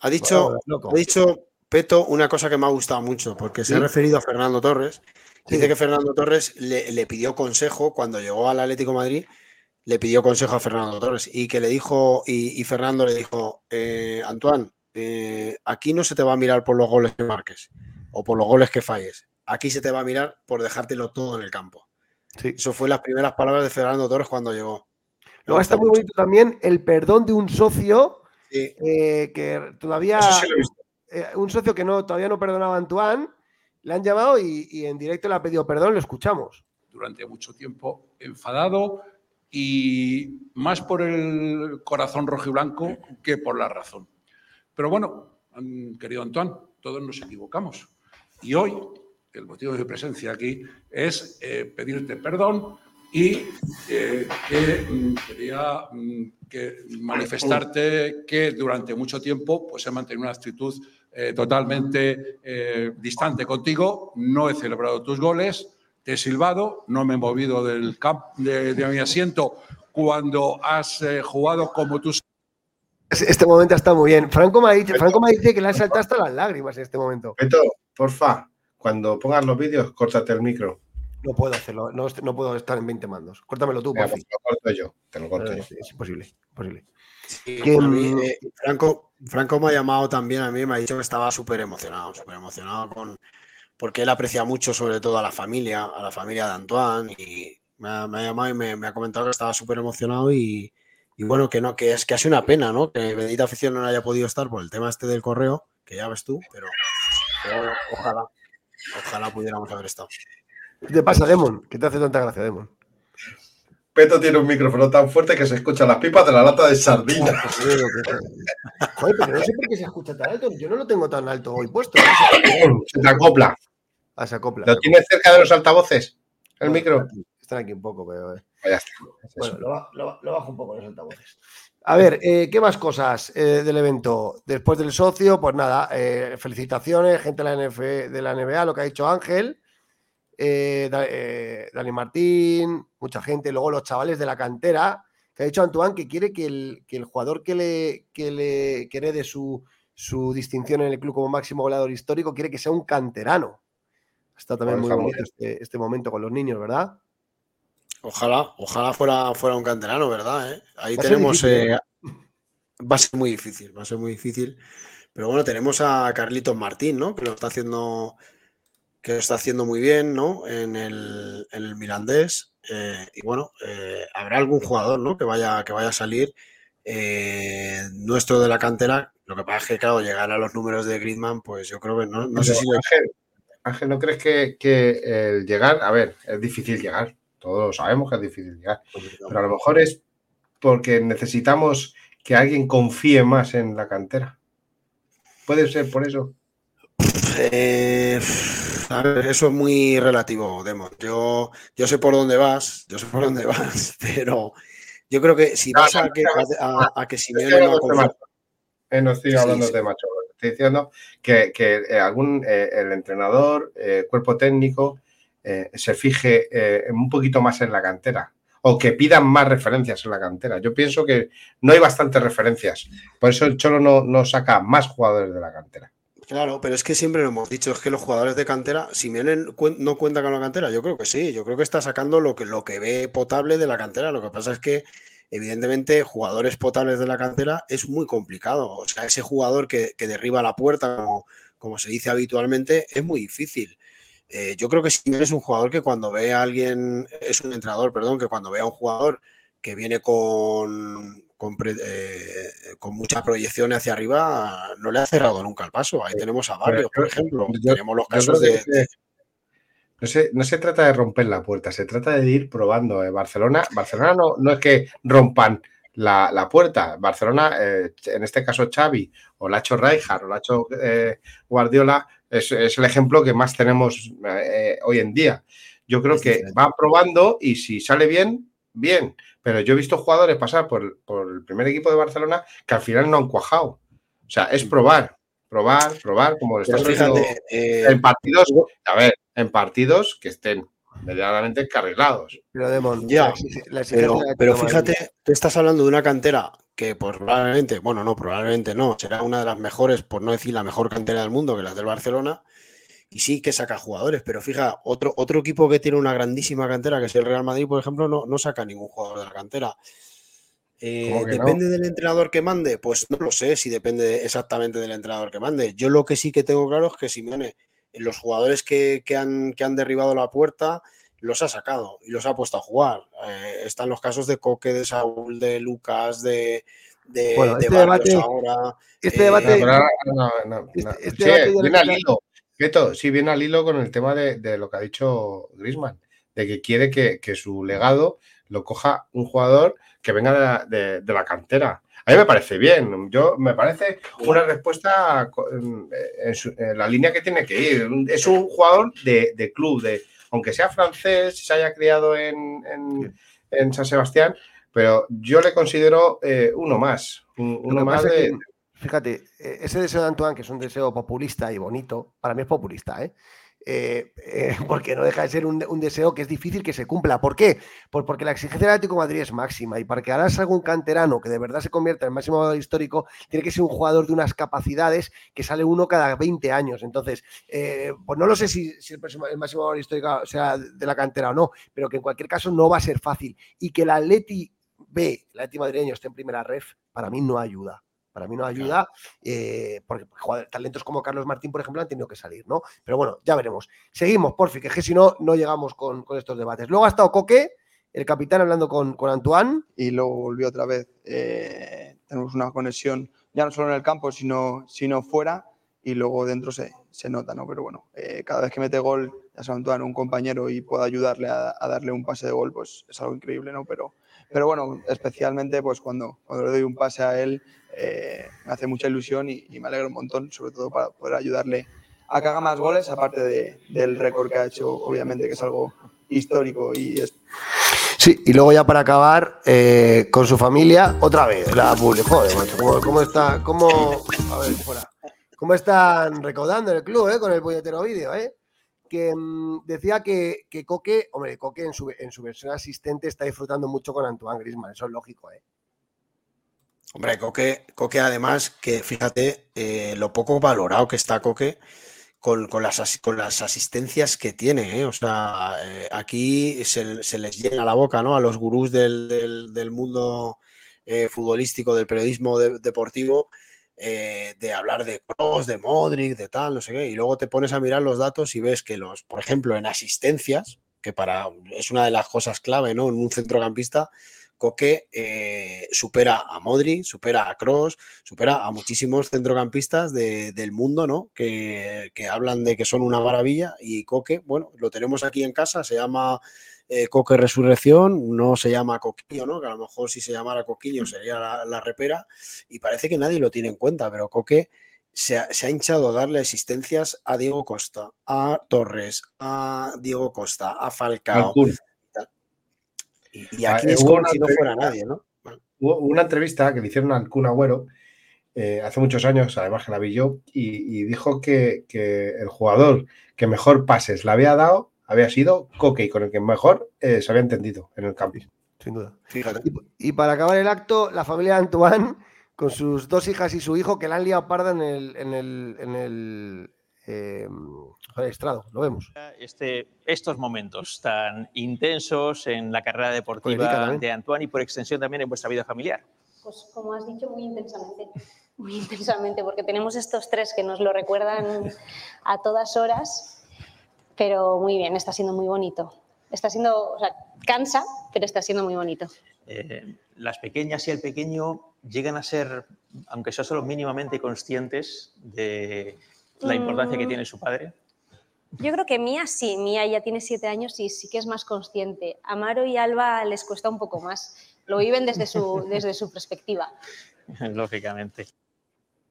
Ha dicho, Bueno, ha dicho Peto una cosa que me ha gustado mucho, porque se ha referido a Fernando Torres. Dice Sí. que Fernando Torres le, le pidió consejo cuando llegó al Atlético de Madrid, le pidió consejo a Fernando Torres y que le dijo, y, y Fernando le dijo, eh, Antoine, eh, aquí no se te va a mirar por los goles que marques o por los goles que falles. Aquí se te va a mirar por dejártelo todo en el campo. Sí. Eso fue las primeras palabras de Fernando Torres cuando llegó. Luego está muy bonito también el perdón de un socio Sí. eh, que todavía. Eso sí lo he visto. eh, un socio que no, todavía no perdonaba a Antoine. Le han llamado y, y en directo le ha pedido perdón, lo escuchamos. durante mucho tiempo enfadado y más por el corazón rojo y blanco que por la razón. Pero bueno, querido Antoine, todos nos equivocamos. Y hoy, el motivo de mi presencia aquí es eh, pedirte perdón y eh, que mm, quería mm, manifestarte que durante mucho tiempo pues, he mantenido una actitud eh, totalmente distante contigo, no he celebrado tus goles, te he silbado, no me he movido del camp de, mi asiento cuando has jugado como tú Este momento está muy bien. Franco me, ha dicho, Franco me dice que le han saltado hasta las lágrimas en este momento. Beto, porfa, cuando pongas los vídeos, córtate el micro. No puedo hacerlo, no, no puedo estar en 20 mandos. Córtamelo tú, Venga, por te lo corto yo, te lo corto yo. Es, es imposible, imposible. Sí, mí, mm, eh, Franco, Franco me ha llamado también a mí, me ha dicho que estaba súper emocionado, súper emocionado con, porque él aprecia mucho sobre todo a la familia, a la familia de Antoine y me ha, me ha llamado y me, me ha comentado que estaba súper emocionado y, y bueno, que no, que es que ha sido una pena, ¿no? Que Bendita Afición no haya podido estar por el tema este del correo, que ya ves tú, pero, pero ojalá, ojalá pudiéramos haber estado. ¿Qué te pasa, Demon? ¿Qué te hace tanta gracia, Demon? Beto tiene un micrófono tan fuerte que se escuchan las pipas de la lata de sardina. Joder, pero no sé por qué se escucha tan alto. Yo no lo tengo tan alto hoy puesto. Se acopla. Ah, se acopla. ¿Lo tienes cerca de los altavoces? El micro. Están aquí un poco, pero. eh. Ya está. Bueno, lo, ba- lo ba- lo bajo un poco los altavoces. A ver, eh, ¿qué más cosas eh, del evento? Después del socio, pues nada, felicitaciones, gente de la, NF de la NBA, lo que ha dicho Ángel, Da- Dani Martín, mucha gente, luego los chavales de la cantera, que ha dicho Antoine que quiere que el, que el jugador que le, que le que herede su, su distinción en el club como máximo goleador histórico, quiere que sea un canterano. Está también muy bonito este, este momento con los niños, ¿verdad? Ojalá, ojalá fuera, fuera un canterano, ¿verdad? eh? Ahí Va tenemos. difícil, eh, ¿eh? va a ser muy difícil, va a ser muy difícil. Pero bueno, tenemos a Carlitos Martín, ¿no? Que lo está haciendo, que lo está haciendo muy bien, ¿no? En el, en el Mirandés. eh, y bueno, habrá algún jugador, ¿no? Que vaya, que vaya a salir. nuestro de la cantera. Lo que pasa es que, claro, llegar a los números de Griezmann, pues yo creo que no, no sé si Ángel, Ángel, ¿no crees que, que el llegar, a ver, es difícil llegar, todos sabemos que es difícil llegar, pero a lo mejor es porque necesitamos que alguien confíe más en la cantera. Puede ser por eso. Eh, a ver, eso es muy relativo, Demo. Yo, yo sé por dónde vas, yo sé por dónde vas, pero yo creo que si No, vas no, a que, a, a que Simeone no confía-. Eh, no estoy hablando sí. de macho. Estoy diciendo que, que, eh, algún eh, el entrenador, eh, cuerpo técnico, eh, se fije eh, un poquito más en la cantera o que pidan más referencias en la cantera. Yo pienso que no hay bastantes referencias. Por eso el Cholo no, no saca más jugadores de la cantera. Claro, pero es que siempre lo hemos dicho, es que los jugadores de cantera, Simeone cuen- no cuenta con la cantera, yo creo que sí, yo creo que está sacando lo que, lo que ve potable de la cantera. Lo que pasa es que, evidentemente, jugadores potables de la cantera es muy complicado. O sea, ese jugador que, que derriba la puerta, como, como se dice habitualmente, es muy difícil. Eh, yo creo que Simeone es un jugador que cuando ve a alguien, es un entrenador, perdón, que cuando ve a un jugador que viene con, con, eh, con mucha proyección hacia arriba, no le ha cerrado nunca el paso. Ahí tenemos a Barrios, por ejemplo. Yo- tenemos los casos de, se, no se trata de romper la puerta, se trata de ir probando. eh. Barcelona, Barcelona no, no es que rompan la, la puerta. Barcelona, eh, en este caso Xavi, o Lacho Rijkaard, o Lacho eh, Guardiola, es, es el ejemplo que más tenemos eh, hoy en día. Yo creo que va probando y si sale bien, bien. Pero yo he visto jugadores pasar por, por el primer equipo de Barcelona que al final no han cuajado. O sea, es probar, probar, probar, como Pero estás fíjate, haciendo eh, en partidos, a ver, en partidos que estén medianamente carrilados. Pero Demon, Ya, la pero, pero fíjate, tú estás hablando de una cantera que pues, probablemente, bueno, no, probablemente no, será una de las mejores, por no decir la mejor cantera del mundo, que las del Barcelona, y sí que saca jugadores, pero fija, otro, otro equipo que tiene una grandísima cantera, que es el Real Madrid, por ejemplo, no, no saca ningún jugador de la cantera. Eh. ¿Depende del entrenador que mande? Pues no lo sé si depende exactamente del entrenador que mande. Yo lo que sí que tengo claro es que Simeone, los jugadores que, que han, que han derribado la puerta, los ha sacado y los ha puesto a jugar. Eh, están los casos de Coque, de Saúl, de Lucas, de, de, Bueno, de este debate- ahora. Este eh, debate. No, pero ahora- no, no, no. Este- este Sí, debate ya viene al hilo. Beto, sí, viene al hilo con el tema de, de lo que ha dicho Grisman, de que quiere que, que su legado lo coja un jugador que venga de la, de- de la cantera. A mí me parece bien. Yo me parece una respuesta co- en, en su- en la línea que tiene que ir. Es un jugador de, de club, de, aunque sea francés, se haya criado en, en- en San Sebastián, pero yo le considero eh, uno más. un- Uno más es de, que, fíjate, eh, ese deseo de Antoine, que es un deseo populista y bonito, para mí es populista, ¿eh? Eh, eh, porque no deja de ser un, deseo que es difícil que se cumpla. ¿Por qué? Pues porque la exigencia del Atlético de Madrid es máxima y para que ahora salga un canterano que de verdad se convierta en máximo histórico, tiene que ser un jugador de unas capacidades que sale uno cada 20 años. Entonces, eh, pues no lo sé si, el, próximo- el histórico sea de la cantera o no, pero que en cualquier caso no va a ser fácil. Y que el Atleti B, el Atleti madrileño esté en primera ref, para mí no ayuda. Para mí no ayuda, eh, porque jugadores- talentos como Carlos Martín, por ejemplo, han tenido que salir, ¿no? Pero bueno, ya veremos. Seguimos, porfi, que es que si no, no llegamos con, con estos debates. Luego ha estado Coque, el capitán, hablando con, con Antoine. y luego volvió otra vez. Eh, tenemos una conexión ya no solo en el campo, sino, sino fuera y luego dentro se, se nota, ¿no? Pero bueno, eh, cada vez que mete gol, ya sea Antoine, un compañero y pueda ayudarle a, a darle un pase de gol, pues es algo increíble, ¿no? Pero, pero bueno, especialmente pues cuando, cuando le doy un pase a él, eh, me hace mucha ilusión y, me alegra un montón, sobre todo para poder ayudarle a que haga más goles, aparte de- del récord que ha hecho, obviamente, que es algo histórico y Sí, y luego ya para acabar, eh, con su familia, otra vez, la publi. Joder, ¿cómo, está? ¿Cómo. ¿Cómo están recaudando el club, eh, con el puñetero vídeo, eh? Que mm, decía que, que Coque, hombre, Coque en su, en su versión asistente está disfrutando mucho con Antoine Grisman, eso es lógico, ¿eh? Hombre, Coque, Coque además, que fíjate eh, lo poco valorado que está Coque con, con las, as- con las asistencias que tiene. ¿eh? O sea, eh, aquí se, se les llena la boca ¿no? a los gurús del, del- mundo eh, futbolístico, del periodismo de- deportivo, eh, de hablar de Kroos, de Modric, de tal, no sé qué. Y luego te pones a mirar los datos y ves que los, por ejemplo, en asistencias, que para es una de las cosas clave, ¿no? En un centrocampista, Coque eh, supera a Modric, supera a Kroos, supera a muchísimos centrocampistas de- del mundo, ¿no? Que, que hablan de que son una maravilla y Coque, bueno, lo tenemos aquí en casa, se llama eh, Coque Resurrección, no se llama Coquillo, ¿no? Que a lo mejor si se llamara Coquillo sería la, la repera y parece que nadie lo tiene en cuenta, pero Coque se ha, se ha hinchado a darle asistencias a Diego Costa, a Torres, a Diego Costa, a Falcao. Y, y aquí Ah, es como si no fuera nadie, ¿no? Hubo una entrevista que le hicieron al Kun Agüero eh, hace muchos años, además que la vi yo, y, y dijo que, que el jugador que mejor pases le había dado había sido Coque y con el que mejor eh, se había entendido en el campo. Sin duda. Fíjate. Y para acabar el acto, la familia de Antoine, con sus dos hijas y su hijo, que la han liado parda en el, en el, en el eh, joder, estrado, lo vemos. este, estos momentos tan intensos en la carrera deportiva de Antoine y por extensión también en vuestra vida familiar. Pues como has dicho, muy intensamente. Muy intensamente, porque tenemos estos tres que nos lo recuerdan a todas horas, pero muy bien, está siendo muy bonito. Está siendo, o sea, cansa, pero está siendo muy bonito. Eh, las pequeñas y el pequeño llegan a ser, aunque sea solo mínimamente conscientes de la importancia que Mm. tiene su padre. Yo creo que Mía sí, Mía ya tiene siete años y sí que es más consciente. A Maro y Alba les cuesta un poco más. Lo viven desde su, desde su perspectiva. Lógicamente.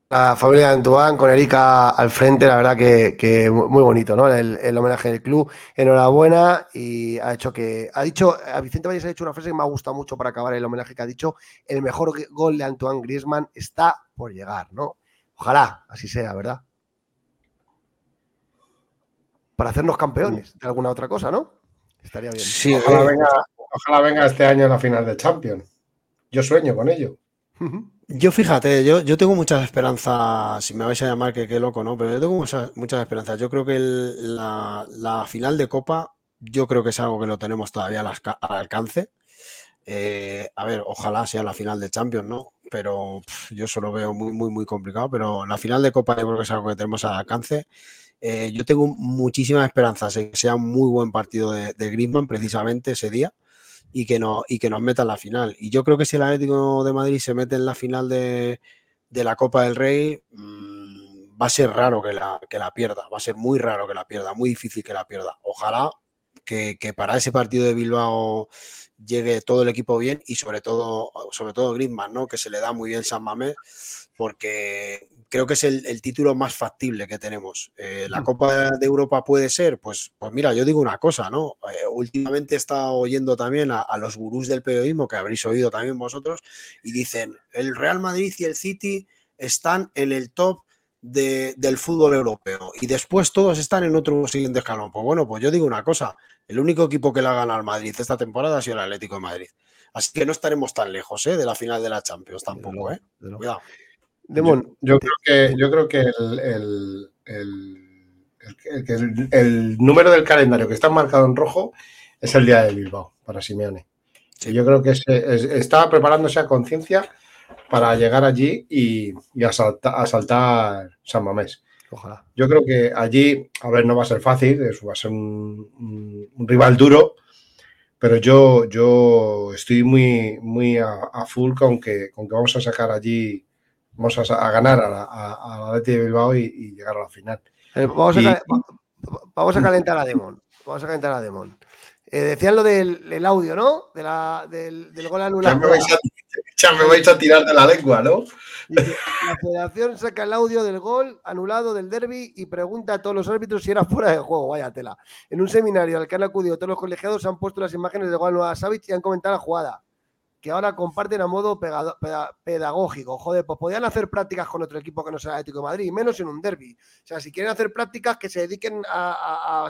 La familia de Antoine con Erika al frente, la verdad que, que muy bonito, ¿no? El, el homenaje del club. Enhorabuena y ha hecho que. Ha dicho, a Vicente Valles ha dicho una frase que me ha gustado mucho para acabar el homenaje que ha dicho. El mejor gol de Antoine Griezmann está por llegar, ¿no? Ojalá así sea, ¿verdad? Para hacernos campeones de alguna otra cosa, ¿no? Estaría bien. Sí, ojalá, venga, ojalá venga este año la final de Champions. Yo sueño con ello. Yo fíjate, yo, yo tengo muchas esperanzas, si me vais a llamar que qué loco, ¿no? Pero yo tengo muchas, esperanzas. Yo creo que la, final de Copa, yo creo que es algo que lo tenemos todavía al, alcance. Eh, a ver, ojalá sea la final de Champions, ¿no? Pero yo solo veo muy, muy, muy complicado. Pero la final de Copa yo creo que es algo que tenemos al alcance. Eh, yo tengo muchísimas esperanzas en que sea un muy buen partido de, de Griezmann precisamente ese día y que, no, y que nos meta en la final. Y yo creo que si el Atlético de Madrid se mete en la final de, la Copa del Rey, mm, va a ser raro que la, que la pierda, va a ser muy raro que la pierda, muy difícil que la pierda. Ojalá que, que para ese partido de Bilbao llegue todo el equipo bien y sobre todo, sobre todo Griezmann, ¿no? que se le da muy bien San Mamés, porque creo que es el, título más factible que tenemos. Eh, ¿La mm. Copa de Europa puede ser? Pues, pues mira, yo digo una cosa, ¿no? Eh, últimamente he estado oyendo también a, los gurús del periodismo, que habréis oído también vosotros, y dicen, el Real Madrid y el City están en el top del fútbol europeo y después todos están en otro siguiente escalón. Pues bueno, pues yo digo una cosa, el único equipo que le ha ganado al Madrid esta temporada ha sido el Atlético de Madrid. Así que no estaremos tan lejos ¿eh? de la final de la Champions tampoco. ¿eh? Cuidado. Yo, creo que, yo creo que el, número del calendario que está marcado en rojo es el día de Bilbao para Simeone. Yo creo que estaba preparándose a conciencia para llegar allí y, asaltar, San Mamés. Ojalá. Yo creo que allí, a ver, no va a ser fácil, va a ser un, rival duro, pero yo, yo estoy muy, muy a, full con que, con que vamos a sacar allí vamos a, ganar a la, a, de Bilbao y, llegar a la final. Eh, vamos, a, calentar a Demon. Vamos a calentar a Demon. Eh, decían lo del audio, ¿no? De la, del, gol anulado. Ya me, vais a, tirar de la lengua, ¿no? La federación saca el audio del gol anulado del derby y pregunta a todos los árbitros si era fuera de juego. Vaya tela. En un seminario al que han acudido todos los colegiados han puesto las imágenes del gol anulado a Savic y han comentado la jugada que ahora comparten a modo pedagógico. Joder, pues podían hacer prácticas con otro equipo que no sea Atlético de Madrid, menos en un derby. O sea, si quieren hacer prácticas, que se dediquen a,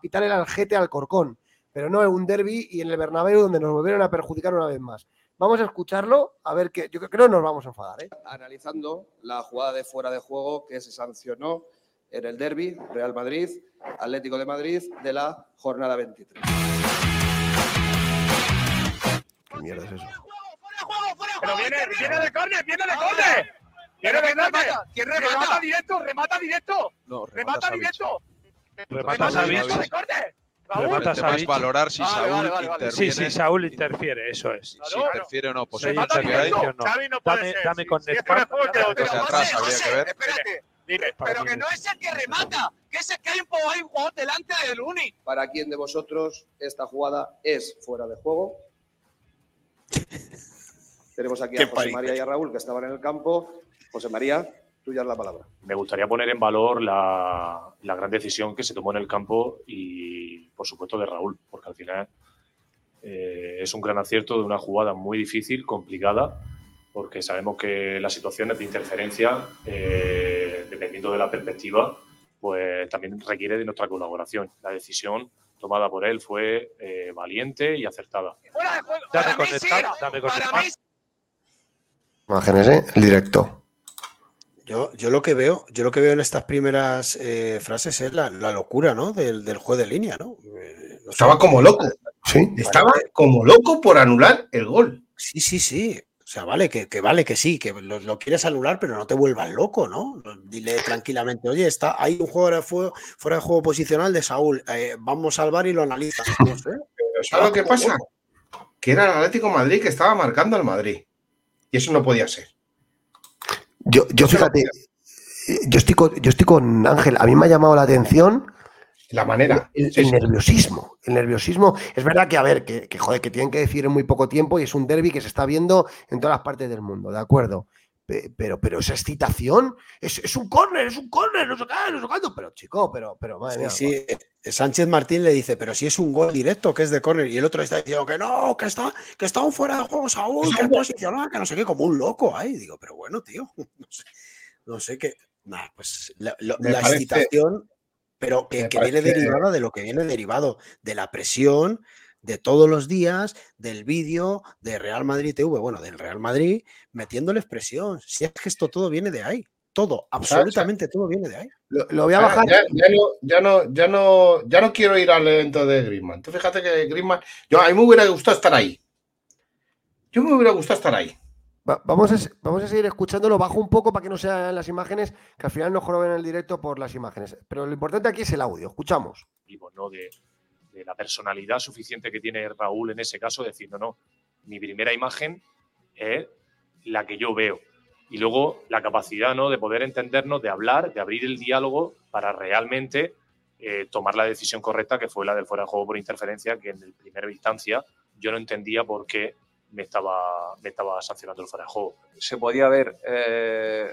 pitar el aljete al Corcón, pero no en un derby y en el Bernabéu donde nos volvieron a perjudicar una vez más. Vamos a escucharlo, a ver qué. Yo creo que no nos vamos a enfadar. ¿eh? Analizando la jugada de fuera de juego que se sancionó en el derby Real Madrid, Atlético de Madrid de la jornada 23 mierda es eso? Pero viene, viene de córner, viene de córner. Viene de córner. ¿Quién remata? Remata directo, remata directo. No, remata, directo. Remata directo de córner. Remata Savic. valorar si Saúl interfiere. Sí, sí, Saúl interfiere, eso es. Si interfiere o no, pues ahí interfiere. No. Dame, dame con Nespa. Espérate. Dime, pero que no es el que remata, que es el que hay un jugador delante del Uni. ¿Para quién de vosotros esta jugada es fuera de juego? Tenemos aquí a José María y a Raúl que estaban en el campo. José María, tuya es la palabra. Me gustaría poner en valor la, gran decisión que se tomó en el campo y, por supuesto, de Raúl, porque al final eh, es un gran acierto de una jugada muy difícil, complicada, porque sabemos que las situaciones de interferencia, eh, dependiendo de la perspectiva, pues también requiere de nuestra colaboración. La decisión tomada por él fue eh, valiente y acertada. Dame con dame con Imágenes, ¿eh? El directo. Yo, yo, lo que veo, yo lo que veo en estas primeras eh, frases es la, locura, ¿no? Del, del, juez de línea, ¿no? Eh, Estaba como loco. Sí. Estaba como loco por anular el gol. Sí, sí, sí. O sea, vale, que, vale que sí, que lo, quieres anular, pero no te vuelvas loco, ¿no? Dile tranquilamente, oye, está, hay un jugador fuera de juego posicional de Saúl, eh, vamos al bar y lo analizas. No sé. ¿Sabes lo que pasa? Que era el Atlético Madrid que estaba marcando al Madrid. Y eso no podía ser. Yo, yo fíjate, yo estoy, con, yo estoy con Ángel, a mí me ha llamado la atención la manera. El, nerviosismo. El nerviosismo. Es verdad que, a ver, que, joder, que tienen que decir en muy poco tiempo y es un derby que se está viendo en todas las partes del mundo, ¿de acuerdo? Pero, pero esa excitación es, un córner, es un córner, no sé qué, no sé cuánto. Pero chico, pero, pero madre mía, sí. Eh, Sánchez Martín le dice, pero si es un gol directo, que es de córner, y el otro está diciendo que no, que está, que está un fuera de juego Saúl, que es posicionado, que no sé qué, como un loco ahí. Digo, pero bueno, tío, no sé. no sé qué. Nah, pues la, excitación, pero que, viene derivada de lo que viene derivado, de la presión de todos los días, del vídeo de Real Madrid TV, bueno, del Real Madrid, metiéndoles presión. Si es que esto todo viene de ahí. Todo, absolutamente todo viene de ahí. Lo, voy a bajar. Ya, no, ya, no, ya, no, ya no quiero ir al evento de Griezmann. Tú fíjate que Griezmann, yo a mí me hubiera gustado estar ahí. Yo me hubiera gustado estar ahí. Vamos, a, vamos a seguir escuchándolo. Bajo un poco para que no sean las imágenes, que al final no joroben en el directo por las imágenes. Pero lo importante aquí es el audio. Escuchamos. ¿no? De, de la personalidad suficiente que tiene Raúl en ese caso, diciendo, no, mi primera imagen es la que yo veo y luego la capacidad ¿no? de poder entendernos, de hablar, de abrir el diálogo para realmente eh, tomar la decisión correcta, que fue la del fuera de juego por interferencia, que en primera instancia yo no entendía por qué me estaba, me estaba sancionando el fuera de juego. Se podía haber eh,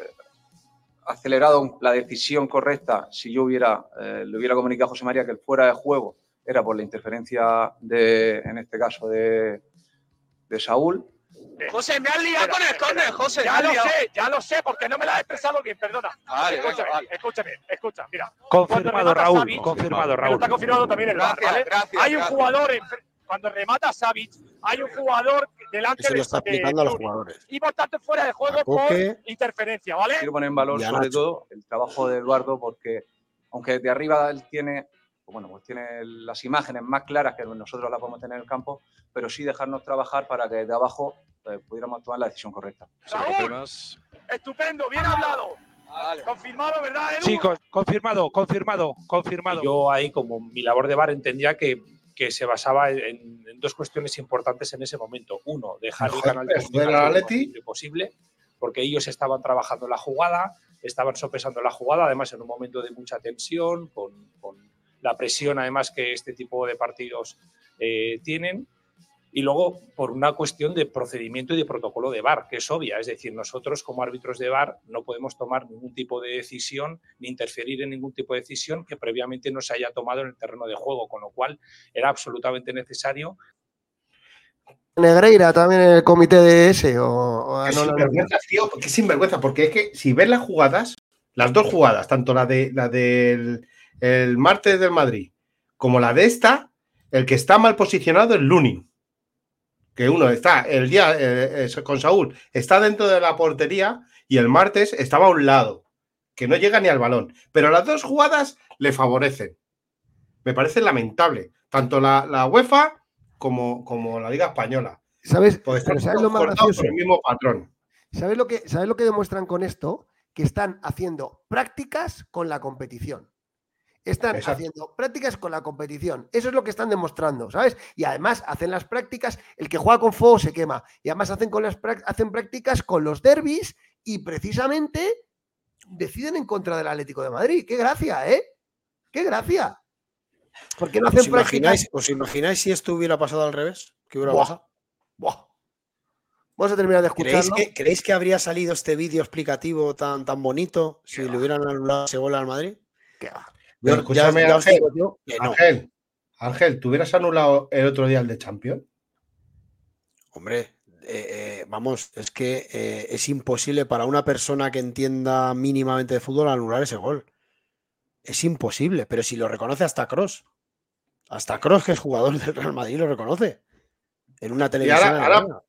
acelerado la decisión correcta si yo hubiera, eh, le hubiera comunicado a José María que el fuera de juego era por la interferencia de, en este caso, de, de Saúl José, me has liado con el córner, José. Ya lo sé, ya lo sé, porque no me lo has expresado bien, perdona. Vale, escúchame, vale. escúchame, escucha, mira. Confirmado, Raúl, confirmado, Raúl. Está confirmado también el gracias, ¿vale? Gracias, hay un jugador, cuando remata Savic, hay un jugador delante Eso lo está aplicando a los jugadores. Y por tanto fuera de juego por interferencia, ¿vale? Quiero poner en valor sobre todo el trabajo de Eduardo, porque aunque de arriba él tiene bueno, pues tiene las imágenes más claras que nosotros las podemos tener en el campo, pero sí dejarnos trabajar para que de abajo eh, pudiéramos tomar la decisión correcta. estupendo, bien hablado. Confirmado, ¿verdad, Edu? Sí, confirmado, confirmado, confirmado. Yo ahí, como mi labor de bar, entendía que, que se basaba en, dos cuestiones importantes en ese momento. Uno, dejar el canal de posible, porque ellos estaban trabajando la jugada, estaban sopesando la jugada, además en un momento de mucha tensión, con, la presión además que este tipo de partidos eh, tienen y luego por una cuestión de procedimiento y de protocolo de VAR, que es obvia. Es decir, nosotros como árbitros de VAR no podemos tomar ningún tipo de decisión ni interferir en ningún tipo de decisión que previamente no se haya tomado en el terreno de juego, con lo cual era absolutamente necesario. Negreira también en el comité de ese o, qué, sinvergüenza, tío, qué sinvergüenza, porque es que si ves las jugadas, las dos jugadas, tanto la de la del el martes del Madrid como la de esta, el que está mal posicionado es Lunin que uno está el día eh, eh, con Saúl, está dentro de la portería y el martes estaba a un lado, que no llega ni al balón. Pero las dos jugadas le favorecen. Me parece lamentable, tanto la, UEFA como, como, la Liga Española. ¿Sabes? ¿sabes lo más gracioso? el mismo patrón. ¿Sabes lo, que, ¿Sabes lo que demuestran con esto? Que están haciendo prácticas con la competición. Están haciendo prácticas con la competición. Eso es lo que están demostrando, ¿sabes? Y además hacen las prácticas, el que juega con fuego se quema. Y además hacen, con las, hacen prácticas con los derbis y precisamente deciden en contra del Atlético de Madrid. ¡Qué gracia, eh! ¡Qué gracia! ¿Por qué no hacen ¿Os imagináis, ¿Os imagináis si esto hubiera pasado al revés? ¿Qué hubiera pasado? Vamos a terminar de escucharlo. ¿Creéis que, habría salido este vídeo explicativo tan, tan bonito si le hubieran anulado ese gol al Madrid? ¿Qué va? Escúchame, Ángel, Ángel, ¿tú hubieras anulado el otro día el de Champions? Hombre, eh, eh, vamos, es que eh, es imposible para una persona que entienda mínimamente de fútbol anular ese gol. Es imposible, pero si lo reconoce hasta Cross. Hasta Cross, que es jugador del Real Madrid, lo reconoce. En una televisión.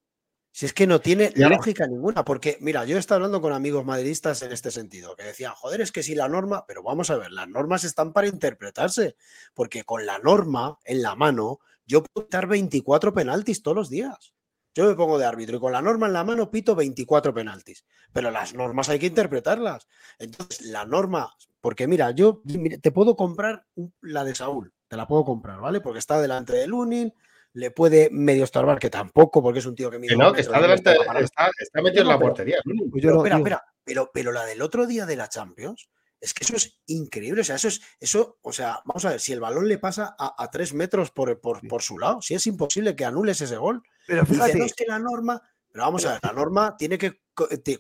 Si es que no tiene lógica ninguna, porque mira, yo he estado hablando con amigos madridistas en este sentido, que decían, joder, es que si la norma, pero vamos a ver, las normas están para interpretarse, porque con la norma en la mano, yo puedo quitar 24 penaltis todos los días. Yo me pongo de árbitro y con la norma en la mano pito 24 penaltis, pero las normas hay que interpretarlas. Entonces, la norma, porque mira, yo te puedo comprar la de Saúl, te la puedo comprar, ¿vale? Porque está delante de Lunin, le puede medio estorbar, que tampoco, porque es un tío que mide. no, que está delante, está, metido en la portería. Pues pero, espera, espera, pero, pero la del otro día de la Champions, es que eso es increíble. O sea, eso es, eso, o sea, vamos a ver, si el balón le pasa a, tres metros por, por, su lado, si es imposible que anules ese gol. Pero fíjate, es que la norma, pero vamos a ver, la norma tiene que,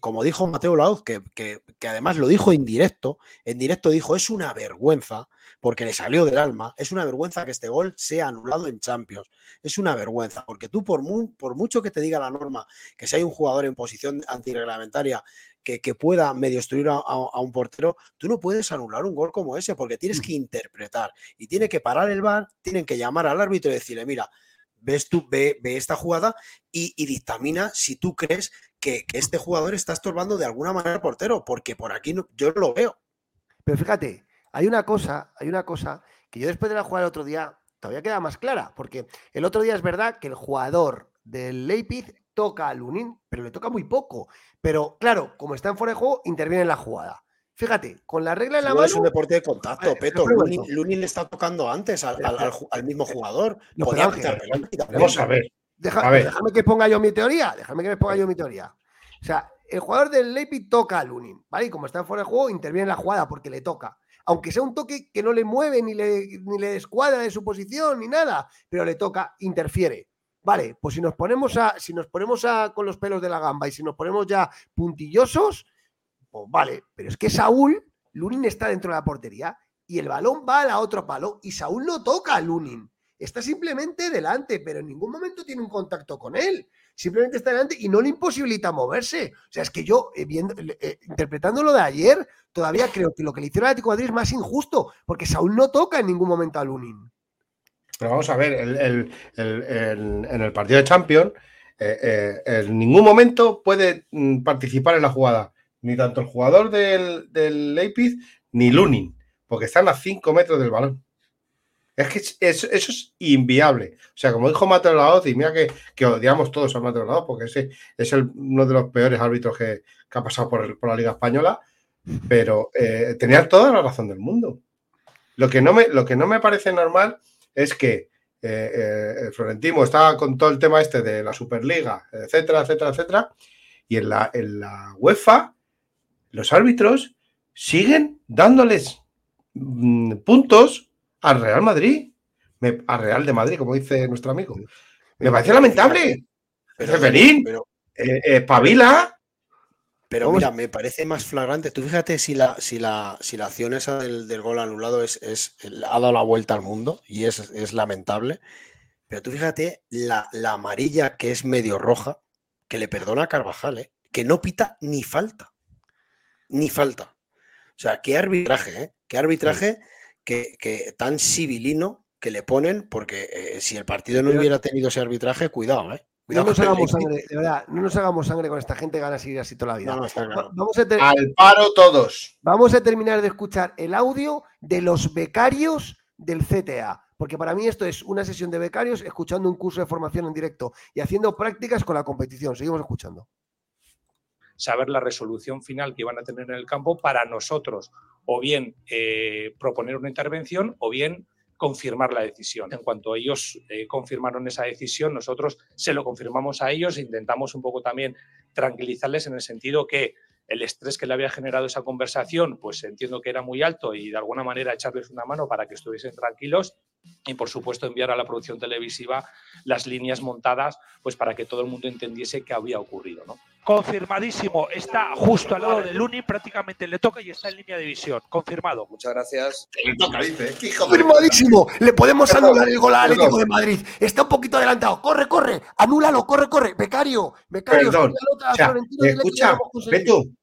como dijo Mateo Lauz, que, que, que, además lo dijo en directo, en directo dijo, es una vergüenza porque le salió del alma. Es una vergüenza que este gol sea anulado en Champions. Es una vergüenza, porque tú por, por mucho que te diga la norma que si hay un jugador en posición antirreglamentaria que, pueda medio destruir a, un portero, tú no puedes anular un gol como ese porque tienes que interpretar y tiene que parar el bar, tienen que llamar al árbitro y decirle, mira, ves tú, ve, esta jugada y, dictamina si tú crees que, este jugador está estorbando de alguna manera al portero, porque por aquí yo no lo veo. Pero fíjate, hay una cosa, hay una cosa que yo después de la jugada el otro día todavía queda más clara, porque el otro día es verdad que el jugador del Leipzig toca a Lunin, pero le toca muy poco. Pero claro, como está en fuera de juego, interviene en la jugada. Fíjate, con la regla en la mano. Es un deporte de contacto, Peto. Lunin, le está tocando antes al, mismo jugador. Vamos a ver. Déjame que ponga yo mi teoría. Déjame que me ponga yo mi teoría. O sea, el jugador del Leipzig toca a Lunin, ¿vale? Y como está en fuera de juego, interviene en la jugada porque le toca. Aunque sea un toque que no le mueve ni le, ni le descuadra de su posición ni nada, pero le toca, interfiere. Vale, pues si nos ponemos a, si nos ponemos a con los pelos de la gamba y si nos ponemos ya puntillosos, pues vale, pero es que Saúl, Lunin está dentro de la portería y el balón va a la otro palo y Saúl no toca a Lunin. Está simplemente delante, pero en ningún momento tiene un contacto con él. Simplemente está delante y no le imposibilita moverse. O sea, es que yo, eh, viendo, eh, interpretando lo de ayer, todavía creo que lo que le hicieron a Atlético Madrid es más injusto, porque Saúl no toca en ningún momento a Lunin. Pero vamos a ver, en el partido de Champions, eh, eh, en ningún momento puede mm, participar en la jugada, ni tanto el jugador del, del Leipzig ni Lunin, porque están a 5 metros del balón. Es que eso, es inviable. O sea, como dijo Mateo Laoz, y mira que, odiamos todos a Mateo Laoz, porque ese es uno de los peores árbitros que, ha pasado por, la Liga Española, pero eh, tenía toda la razón del mundo. Lo que, no me, lo que no me parece normal es que eh, eh, el Florentino estaba con todo el tema este de la Superliga, etcétera, etcétera, etcétera, y en la, en la UEFA los árbitros siguen dándoles mm, puntos al Real Madrid, al Real de Madrid, como dice nuestro amigo. Me parece lamentable. Pero, pero, eh, Pavila pero mira, me parece más flagrante. Tú fíjate si la, si la, si la acción esa del, gol anulado es, es, ha dado la vuelta al mundo y es, es lamentable. Pero tú fíjate la, amarilla que es medio roja, que le perdona a Carvajal, ¿eh? que no pita ni falta. Ni falta. O sea, qué arbitraje, ¿eh? Qué arbitraje que, tan civilino que le ponen, porque eh, si el partido no hubiera tenido ese arbitraje, cuidado, ¿eh? no nos hagamos sangre, de verdad, no nos hagamos sangre con esta gente, gana seguir así toda la vida. Vamos a Al paro todos. Vamos a terminar de escuchar el audio de los becarios del CTA, porque para mí esto es una sesión de becarios escuchando un curso de formación en directo y haciendo prácticas con la competición. Seguimos escuchando. Saber la resolución final que van a tener en el campo para nosotros, o bien eh, proponer una intervención, o bien confirmar la decisión. En cuanto ellos eh, confirmaron esa decisión, nosotros se lo confirmamos a ellos e intentamos un poco también tranquilizarles en el sentido que el estrés que le había generado esa conversación, pues entiendo que era muy alto y de alguna manera echarles una mano para que estuviesen tranquilos y por supuesto enviar a la producción televisiva las líneas montadas pues para que todo el mundo entendiese qué había ocurrido. ¿no? Confirmadísimo, está justo al lado de Luni, prácticamente le toca y está en línea de visión. Confirmado. Muchas gracias. Confirmadísimo. Le podemos anular el gol al Atlético de Madrid. Está un poquito adelantado. Corre, corre. Anúlalo, corre, corre. Becario, becario. Perdón. escucha, tú,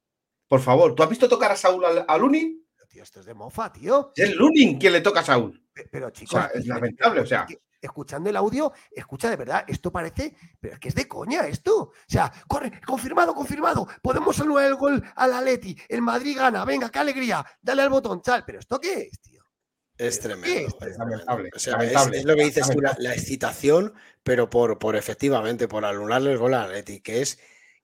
por favor, ¿tú has visto tocar a Saúl a, Lunin? Tío, esto es de mofa, tío. Es Lunin quien le toca a Saúl. Pero, chicos, es lamentable, o sea escuchando el audio, escucha de verdad, esto parece, pero es que es de coña esto. O sea, corre, confirmado, confirmado, podemos anular el gol al Atleti, el Madrid gana, venga, qué alegría, dale al botón, chal, pero ¿esto qué es, tío? Es tremendo. Es, lamentable. O sea, es, lo que dices tú, la, excitación, pero por, por efectivamente, por anularle el gol al Atleti, que es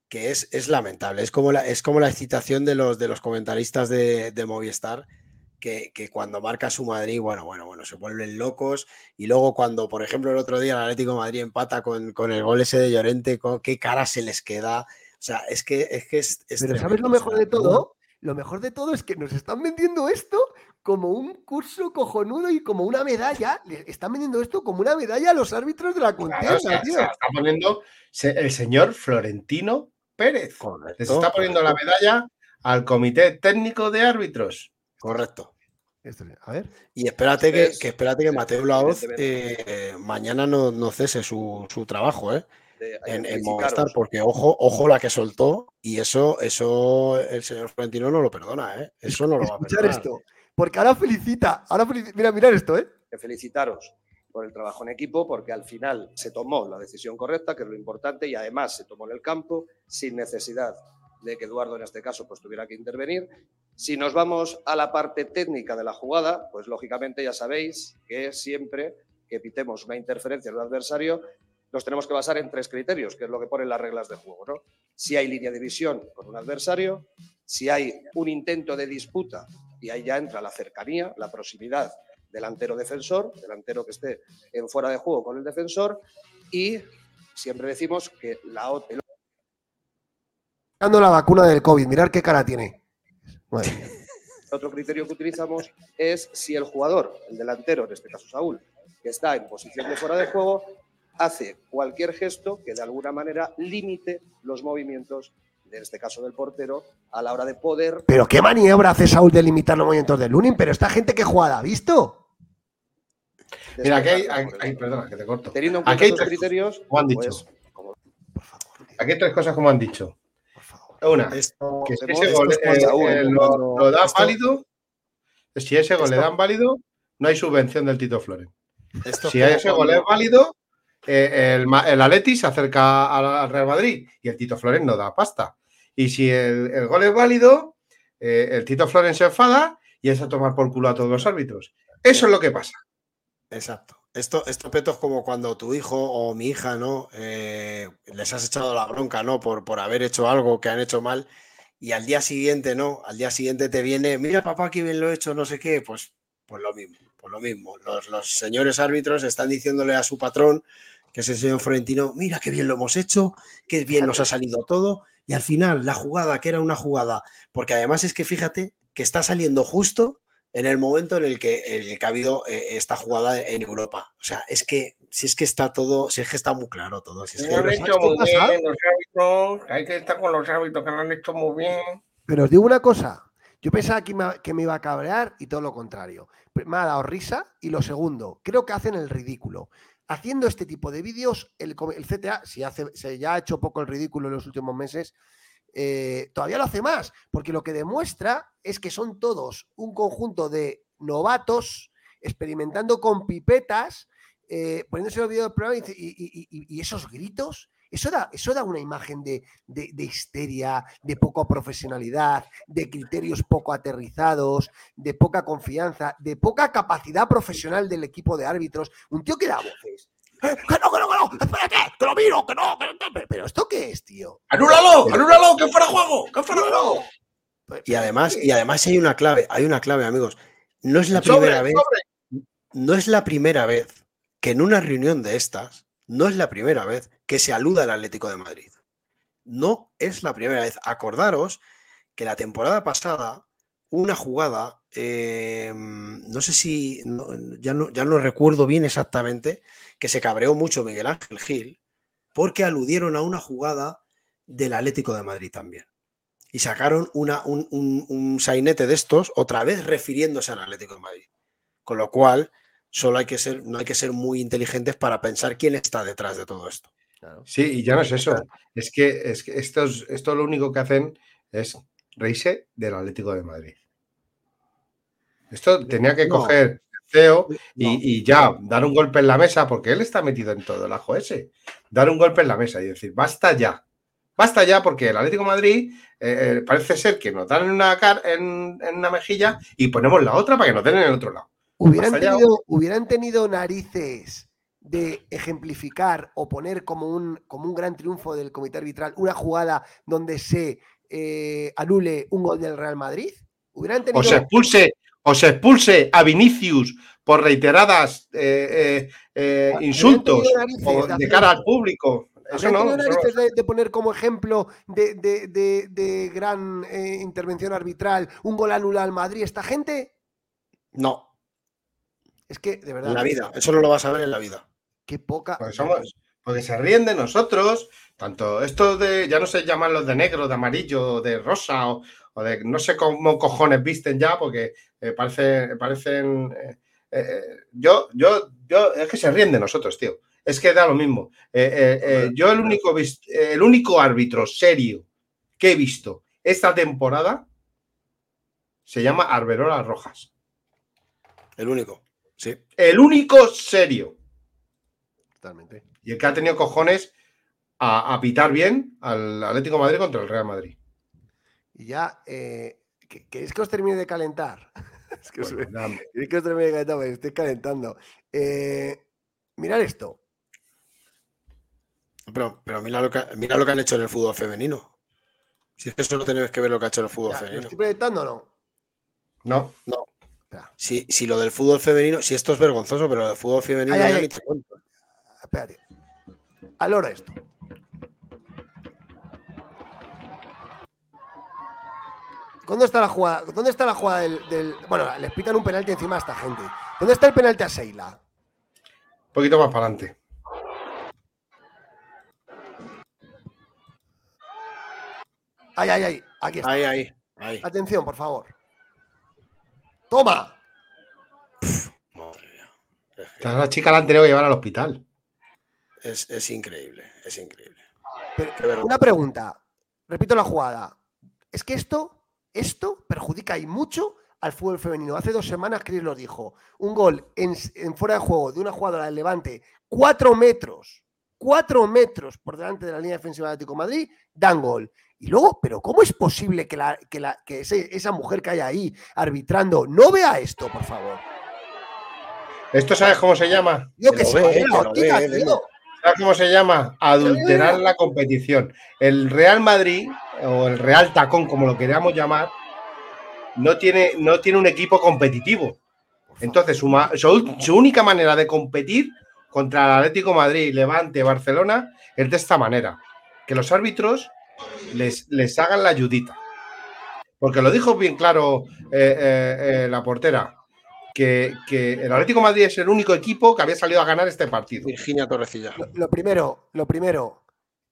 que es, es lamentable. Es como la, es como la excitación de los, de los comentaristas de, de Movistar que, cuando marca su Madrid, bueno, bueno, bueno, se vuelven locos. Y luego cuando, por ejemplo, el otro día el Atlético de Madrid empata con, el gol ese de Llorente, qué cara se les queda. O sea, es que es que es, Pero ¿sabes lo mejor de todo? Lo mejor de todo es que nos están vendiendo esto como un curso cojonudo y como una medalla. están vendiendo esto como una medalla a los árbitros de la contienda, está poniendo el señor Florentino Pérez. Les está poniendo la medalla al Comité Técnico de Árbitros. Correcto. A ver. Y espérate que, espérate que Mateo Laoz eh, mañana no, cese su, trabajo, ¿eh? en, en Movistar, porque ojo, ojo la que soltó y eso, eso el señor Florentino no lo perdona, ¿eh? Eso no lo va a Escuchar perdonar. esto, porque ahora felicita, ahora felici- mira, mirar esto, ¿eh? que felicitaros por el trabajo en equipo, porque al final se tomó la decisión correcta, que es lo importante, y además se tomó en el campo sin necesidad de que Eduardo en este caso pues tuviera que intervenir. Si nos vamos a la parte técnica de la jugada, pues lógicamente ya sabéis que siempre que pitemos una interferencia en un adversario, nos tenemos que basar en tres criterios, que es lo que ponen las reglas de juego. ¿no? Si hay línea de visión con un adversario, si hay un intento de disputa, y ahí ya entra la cercanía, la proximidad delantero-defensor, delantero que esté en fuera de juego con el defensor, y siempre decimos que la o- el Dando la vacuna del COVID, mirar qué cara tiene. Mía. otro criterio que utilizamos es si el jugador, el delantero, en este caso Saúl, que está en posición de fuera de juego, hace cualquier gesto que de alguna manera limite los movimientos, en este caso del portero, a la hora de poder Pero qué maniobra hace Saúl de limitar los movimientos del Lunin, pero esta gente que jugada, ¿ha visto? Mira, aquí hay, hay- hay- perdona, que te corto. Teniendo en Aquí cuenta hay esos tres criterios, como han dicho. pues, Aquí hay tres cosas como han dicho. Una, Esto- que si esto ese gol eh, eh, lo, cuando- lo da esto- válido, si ese gol le dan válido, no hay subvención del Tito Flores. Esto Si ese gol es válido, eh, el, el Atleti se acerca al al Real Madrid y el Tito Flores no da pasta. Y si el, el gol es válido, eh, el Tito Flores se enfada y es a tomar por culo a todos los árbitros. Eso es lo que pasa. Exacto. Esto, esto Peto, es como cuando tu hijo o mi hija, ¿no? Eh, les has echado la bronca, ¿no? Por, por haber hecho algo que han hecho mal. Y al día siguiente, ¿no? Al día siguiente te viene, mira, papá, que bien lo he hecho, no sé qué. Pues, pues lo mismo, pues lo mismo. Los, los señores árbitros están diciéndole a su patrón, que es el señor Florentino, mira qué bien lo hemos hecho, qué bien nos ha salido todo. Y al final, la jugada, que era una jugada, porque además es que fíjate que está saliendo justo en el momento en el que, en el que ha habido eh, esta jugada en Europa. O sea, es que si es que está todo, si es que está muy claro todo. Si es que- Lo han ¿sabes hecho qué muy pasa? bien los árbitros. Hay que estar con los árbitros que lo han hecho muy bien. Pero os digo una cosa. Yo pensaba que me, que me iba a cabrear y todo lo contrario. Me ha dado risa y lo segundo, creo que hacen el ridículo. Haciendo este tipo de vídeos, el, el CTA, si hace, se ya ha hecho poco el ridículo en los últimos meses, eh, todavía lo hace más, porque lo que demuestra es que son todos un conjunto de novatos experimentando con pipetas, eh, poniéndose los vídeos del programa y- y esos gritos, eso da, eso da una imagen de, de- de histeria, de poca profesionalidad, de criterios poco aterrizados, de poca confianza, de poca capacidad profesional del equipo de árbitros. Un tío que da voces. "Eh, que no, que no, que no, espérate, que lo miro, que no, que no, pero- ¿esto qué es, tío? ¡Anúlalo! ¡Anúlalo! ¡Que fuera juego! ¡Que fuera juego! Y además, y además hay una clave, hay una clave, amigos. No es la sobre, primera vez, sobre. no es la primera vez que en una reunión de estas, no es la primera vez que se aluda al Atlético de Madrid. No es la primera vez. Acordaros que la temporada pasada, una jugada, eh, no sé si, no- ya, no, ya no recuerdo bien exactamente, que se cabreó mucho Miguel Ángel Gil, porque aludieron a una jugada del Atlético de Madrid también. Y sacaron una, un, un- un sainete de estos, otra vez refiriéndose al Atlético de Madrid. Con lo cual, solo hay que ser, no hay que ser muy inteligentes para pensar quién está detrás de todo esto. Sí, y ya no es eso. Es que, es que estos, esto lo único que hacen es reírse del Atlético de Madrid. Esto tenía que No. coger CEO y, y ya dar un golpe en la mesa, porque él está metido en todo el ajo ese. Dar un golpe en la mesa y decir, basta ya. Basta ya, porque el Atlético de Madrid eh, eh, parece ser que nos dan en una, car- en, en una mejilla y ponemos la otra para que nos den en el otro lado. Hubieran tenido, hubieran tenido narices de ejemplificar o poner como un, como un gran triunfo del comité arbitral una jugada donde se eh, anule un gol del Real Madrid. Hubieran tenido. o se expulse, o se expulse a Vinicius por reiteradas eh, eh, eh, insultos tenido narices o de cara al público. Eso ¿Habrían no. de, de poner como ejemplo de, de- de- de gran eh, intervención arbitral un gol anulado al Madrid esta gente? No, Es que, de verdad. en la vida. Eso no lo vas a ver en la vida. Qué poca. Porque, somos- porque se ríen de nosotros, tanto esto de, ya no se llaman los de negro, de amarillo, de rosa, o, o de no sé cómo cojones visten ya, porque eh, parece- parecen... eh, eh, yo, yo, yo, es que se ríen de nosotros, tío. es que da lo mismo. Eh, eh, eh, yo el único, el único árbitro serio que he visto esta temporada se llama Arberola Rojas. El único, sí. El único serio. Totalmente. Y el que ha tenido cojones a, pitar bien al Atlético de Madrid contra el Real Madrid. Y ya, ¿queréis que os termine de calentar? es que, os, que os termine de calentar, me estoy calentando. mirad esto. Pero, pero mira, lo que, mira lo que han hecho en el fútbol femenino. Si es que solo tenemos que ver lo que ha hecho el fútbol femenino. estoy proyectando o no? No. No. Si, si, lo del fútbol femenino, si esto es vergonzoso, pero lo del fútbol femenino ay, ay, cuento. Espérate. Alora esto. ¿Dónde está la jugada? ¿Dónde está la jugada del, del, Bueno, les pitan un penalti encima a esta gente. ¿Dónde está el penalti a Seila? Un poquito más para adelante. Ay, ay, ay. Aquí está. Ahí, ahí, ahí. Atención, por favor. ¡Toma! madre mía. La chica la han tenido que llevar al hospital. Es, increíble, es increíble. una pregunta. Repito la jugada. Es que esto, esto perjudica y mucho al fútbol femenino. Hace dos semanas Chris lo dijo. Un gol en, en fuera de juego de una jugadora del Levante, cuatro metros, cuatro metros por delante de la línea defensiva de Atlético Madrid, dan gol. Y luego, pero ¿cómo es posible que, la, que, la, que esa mujer que hay ahí arbitrando no vea esto, por favor? ¿Esto sabes cómo se llama? Yo que sé, ¿Sabes cómo se llama? Adulterar la competición. El Real Madrid, o el Real Tacón, como lo queramos llamar, no tiene, no tiene un equipo competitivo. Entonces, su, su única manera de competir contra el Atlético Madrid, Levante, Barcelona es de esta manera. Que los árbitros les, les hagan la ayudita. Porque lo dijo bien claro eh, eh, eh, la portera, que, el Atlético Madrid es el único equipo que había salido a ganar este partido. Virginia Torrecilla. Lo, primero, lo primero,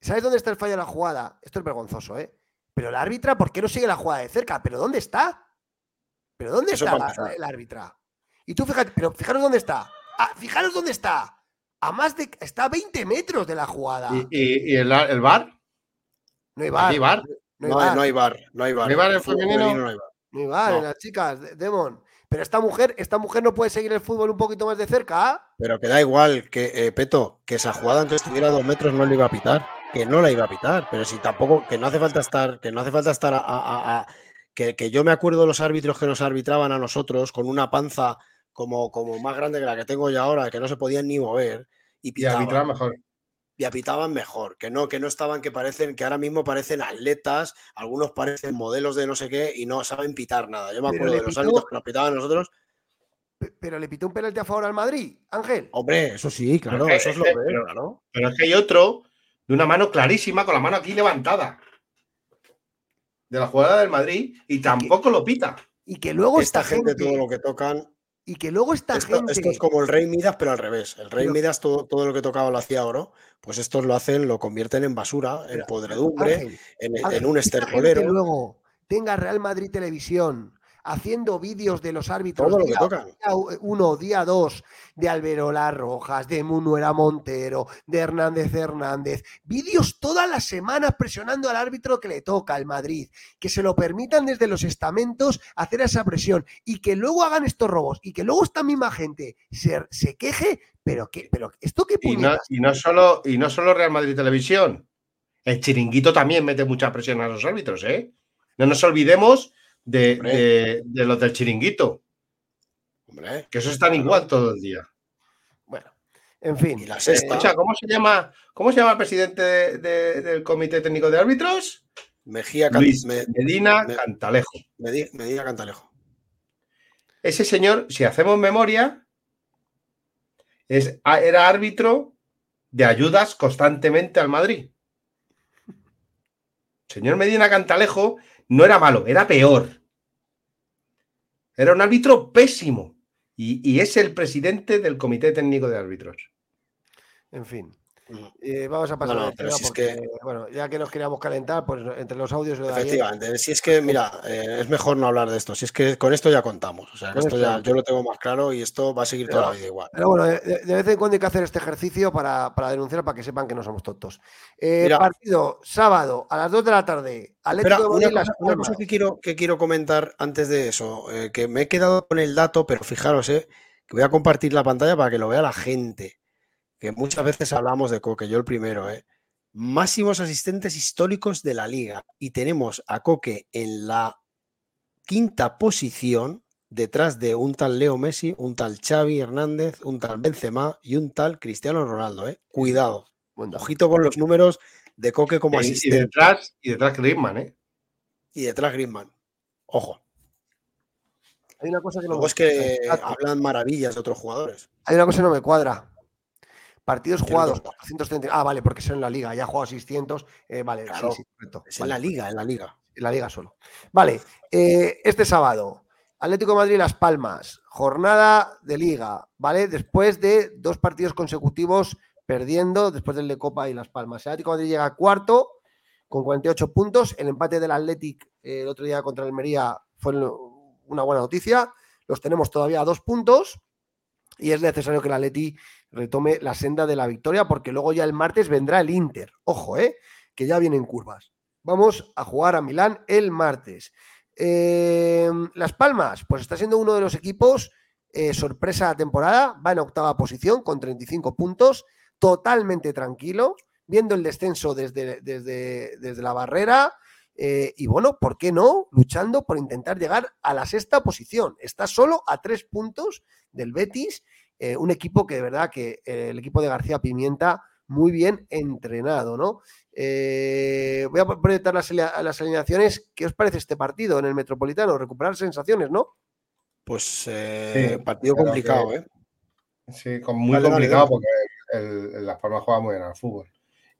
¿sabes dónde está el fallo de la jugada? Esto es vergonzoso, ¿eh? Pero la árbitra, ¿por qué no sigue la jugada de cerca? ¿Pero dónde está? ¿Pero dónde está la, árbitra? Y tú fíjate, pero fijaros dónde está. Ah, fijaros dónde está. A más de. Está a 20 metros de la jugada. ¿Y, el, el bar? No hay bar. No hay bar. No, hay bar. No hay bar. en femenino? No hay bar. No hay bar en las chicas, Demon. Pero esta mujer, esta mujer no puede seguir el fútbol un poquito más de cerca. ¿ah? Pero que da igual, que eh, Peto, que esa jugada aunque estuviera a dos metros no le iba a pitar. Que no la iba a pitar. Pero si tampoco, que no hace falta estar, que no hace falta estar a, que, que, yo me acuerdo de los árbitros que nos arbitraban a nosotros con una panza como, como más grande que la que tengo yo ahora, que no se podían ni mover. Y, pitaban. mejor y apitaban mejor, que no, que no estaban, que parecen, que ahora mismo parecen atletas, algunos parecen modelos de no sé qué y no saben pitar nada. Yo me acuerdo de los árbitros que nos pitaban nosotros. Pero le pitó un penalti a favor al Madrid, Ángel. Hombre, eso sí, claro, eso es lo que claro. Pero es que hay otro de una mano clarísima, con la mano aquí levantada. De la jugada del Madrid, y tampoco lo pita. Y que luego esta, gente, todo lo que tocan y que luego esta gente. Esto es como el Rey Midas, pero al revés. El Rey Midas, todo, todo, lo que tocaba lo hacía oro. Pues estos lo hacen, lo convierten en basura, en podredumbre, en, un estercolero. Que luego tenga Real Madrid Televisión, haciendo vídeos de los árbitros. Todo lo que tocan. Día uno, día dos, de Alberola Rojas, de Munuera Montero, de Hernández Hernández. Vídeos todas las semanas presionando al árbitro que le toca al Madrid. Que se lo permitan desde los estamentos hacer esa presión y que luego hagan estos robos y que luego esta misma gente se, se queje. Pero, que, pero esto qué y no, y no solo Y no solo Real Madrid Televisión. El chiringuito también mete mucha presión a los árbitros, ¿eh? No nos olvidemos de, los del chiringuito. que eso están igual todo el día. Bueno, en fin. ¿Y la sexta? ¿cómo se llama, cómo se llama el presidente del Comité Técnico de Árbitros? Mejía Medina Cantalejo. Medina Cantalejo. Ese señor, si hacemos memoria, es, era árbitro de ayudas constantemente al Madrid. Señor Medina Cantalejo no era malo, era peor. Era un árbitro pésimo. Y, es el presidente del Comité Técnico de Árbitros. En fin. Eh, vamos a pasar No, no, al pero tema si es porque, bueno, ya que nos queríamos calentar, pues entre los audios lo Efectivamente, si es que, mira, eh, es mejor no hablar de esto. Si es que con esto ya contamos. O sea, Con esto ya, yo lo tengo más claro y esto va a seguir toda la vida igual. Pero bueno, de, de vez en cuando hay que hacer este ejercicio para, para denunciar, para que sepan que no somos tontos. Eh, Mira. partido sábado a las 2 de la tarde. Atlético Espera, de una, cosa, una cosa Palmas. que quiero, que quiero comentar antes de eso, eh, que me he quedado con el dato, pero fijaros, eh, que voy a compartir la pantalla para que lo vea la gente, que muchas veces hablamos de Coque, yo el primero, eh. máximos asistentes históricos de la liga y tenemos a Coque en la quinta posición detrás de un tal Leo Messi, un tal Xavi Hernández, un tal Benzema y un tal Cristiano Ronaldo, eh. Cuidado. Ojito con los números de Coque como Y- y asistente. detrás, y detrás Griezmann, ¿eh? Y detrás Griezmann. Ojo. Hay una cosa que no Luego me es que hablan maravillas de otros jugadores. Hay una cosa que no me cuadra. Partidos ¿Qué no jugados, te 430. Ah, vale, porque son en la liga. Ya ha jugado 600. eh, vale, Claro, sí, sí, correcto. Es en la liga, en la liga. En la liga solo. Vale, eh, este sábado, Atlético de Madrid Las Palmas, jornada de liga, ¿vale? Después de dos partidos consecutivos perdiendo, después del de Copa y Las Palmas. El Atlético de Madrid llega a cuarto con 48 puntos. El empate del Athletic eh, el otro día contra el Almería fue una buena noticia. Los tenemos todavía a dos puntos y es necesario que el Atleti retome la senda de la victoria porque luego ya el martes vendrá el Inter. Ojo, ¿eh? Que ya vienen curvas. Vamos a jugar a Milán el martes. Eh, Las Palmas, pues está siendo uno de los equipos eh, sorpresa de temporada. Va en octava posición con 35 puntos, totalmente tranquilo, viendo el descenso desde, desde, desde la barrera. eh, y bueno, ¿por qué no? Luchando por intentar llegar a la sexta posición. Está solo a tres puntos del Betis, eh, un equipo que de verdad que eh, el equipo de García Pimienta muy bien entrenado, ¿no? Eh, voy a proyectar las, las alineaciones. ¿Qué os parece este partido en el Metropolitano? Recuperar sensaciones, ¿no? Pues eh, Sí, partido complicado, que- ¿eh? Sí, con- muy complicado porque el, el Las Palmas juega muy bien al fútbol.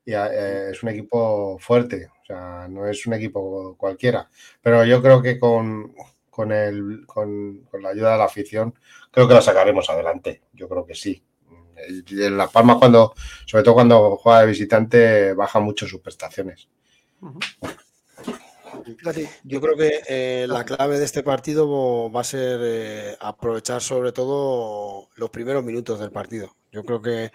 Y eh, es un equipo fuerte, o sea, no es un equipo cualquiera. Pero yo creo que con, con, el, con, con la ayuda de la afición, creo que lo sacaremos adelante. Yo creo que sí. Y en Las Palmas, cuando, sobre todo cuando juega de visitante, baja mucho sus prestaciones. Yo creo que eh, la clave de este partido va a ser eh, aprovechar sobre todo los primeros minutos del partido. Yo creo que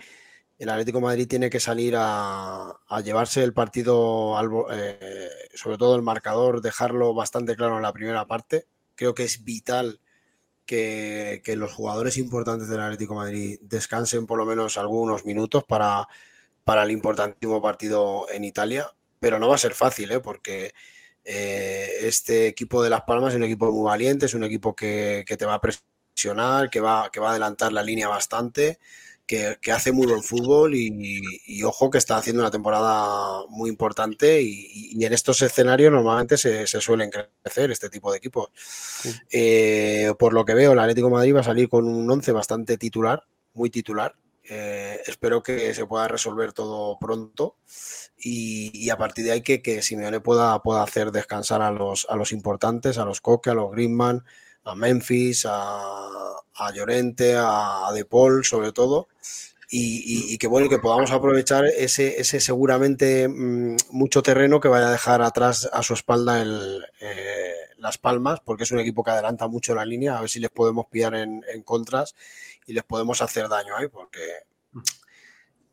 el Atlético de Madrid tiene que salir a, a llevarse el partido, al bo- eh, sobre todo el marcador, dejarlo bastante claro en la primera parte. Creo que es vital que, los jugadores importantes del Atlético Madrid descansen por lo menos algunos minutos para, para el importantísimo partido en Italia. Pero no va a ser fácil, ¿eh? porque eh, este equipo de Las Palmas es un equipo muy valiente, es un equipo que, que te va a presionar, que va, que va a adelantar la línea bastante, que, que hace muy buen fútbol y, y ojo que está haciendo una temporada muy importante y, y en estos escenarios normalmente se, se suelen crecer este tipo de equipos. Eh, por lo que veo, el Atlético de Madrid va a salir con un 11 bastante titular, muy titular. Eh, espero que se pueda resolver todo pronto y, y a partir de ahí que, que Simeone pueda, pueda hacer descansar a los, a los importantes, a los Coque, a los Griezmann, a Memphis, a, Llorente, a, De Paul sobre todo. Y, que bueno, que podamos aprovechar ese, ese seguramente mm, mucho terreno que vaya a dejar atrás a su espalda el, eh, Las Palmas, porque es un equipo que adelanta mucho la línea, a ver si les podemos pillar en, contras y les podemos hacer daño ahí, porque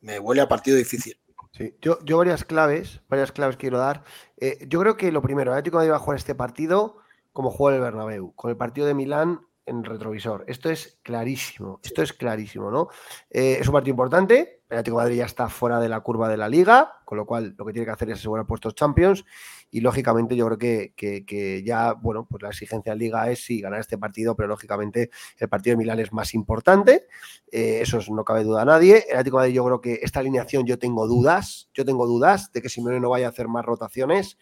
me huele a partido difícil. Sí, yo, yo varias claves, varias claves quiero dar. Eh, yo creo que lo primero, el Atlético va a jugar este partido como juega el Bernabéu, con el partido de Milán en retrovisor. Esto es clarísimo, esto es clarísimo, ¿no? Eh, es un partido importante, el Atlético de Madrid ya está fuera de la curva de la Liga, con lo cual lo que tiene que hacer es asegurar puestos Champions y lógicamente yo creo que, que- que ya, bueno, pues la exigencia en Liga es sí ganar este partido, pero lógicamente el partido de Milán es más importante, eh, eso es- no cabe duda a nadie. El Atlético de Madrid yo creo que esta alineación yo tengo dudas, yo tengo dudas de que Simeone no vaya a hacer más rotaciones.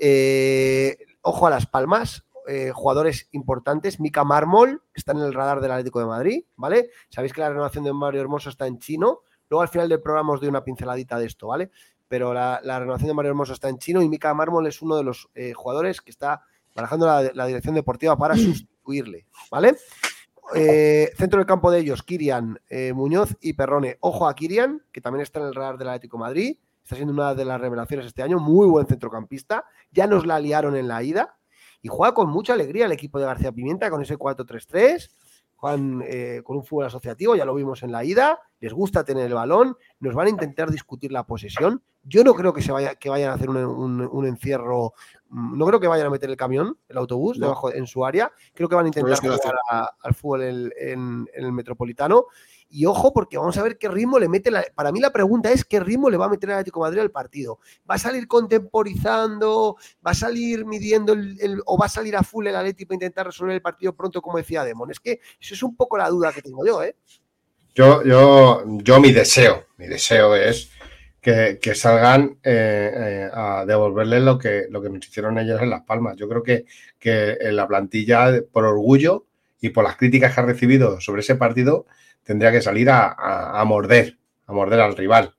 Eh, ojo a las palmas, eh, jugadores importantes. Mica Mármol está en el radar del Atlético de Madrid, ¿vale? Sabéis que la renovación de Mario Hermoso está en chino. Luego al final del programa os doy una pinceladita de esto, ¿vale? Pero la, la renovación de Mario Hermoso está en chino y Mica Mármol es uno de los eh, jugadores que está barajando la, la dirección deportiva para sustituirle, ¿vale? eh, centro del campo de ellos, Kirian, Muñoz y Perrone. Ojo a Kirian, que también está en el radar del Atlético de Madrid. Está siendo una de las revelaciones este año. Muy buen centrocampista. Ya nos la liaron en la ida. Y juega con mucha alegría el equipo de García Pimienta con ese 4-3-3 juegan eh, con un fútbol asociativo, ya lo vimos en la ida, les gusta tener el balón, nos van a intentar discutir la posesión. Yo no creo que, se vaya, que vayan a hacer un, encierro, mm, no creo que vayan a meter el camión, el autobús, debajo en su área. Creo que van a intentar jugar al fútbol en, el Metropolitano. Y ojo, porque vamos a ver qué ritmo le mete. para mí la pregunta es qué ritmo le va a meter el Atlético de Madrid al partido. ¿Va a salir contemporizando? ¿Va a salir midiendo el, o va a salir a full el Atlético para intentar resolver el partido pronto, como decía Demon? Es que eso es un poco la duda que tengo yo, ¿eh? Yo, yo, yo mi deseo, mi deseo es que, salgan eh, eh, a devolverle lo que, lo que nos hicieron ellos en Las Palmas. Yo creo que, que en la plantilla, por orgullo y por las críticas que ha recibido sobre ese partido, tendría que salir a, morder, a morder al rival.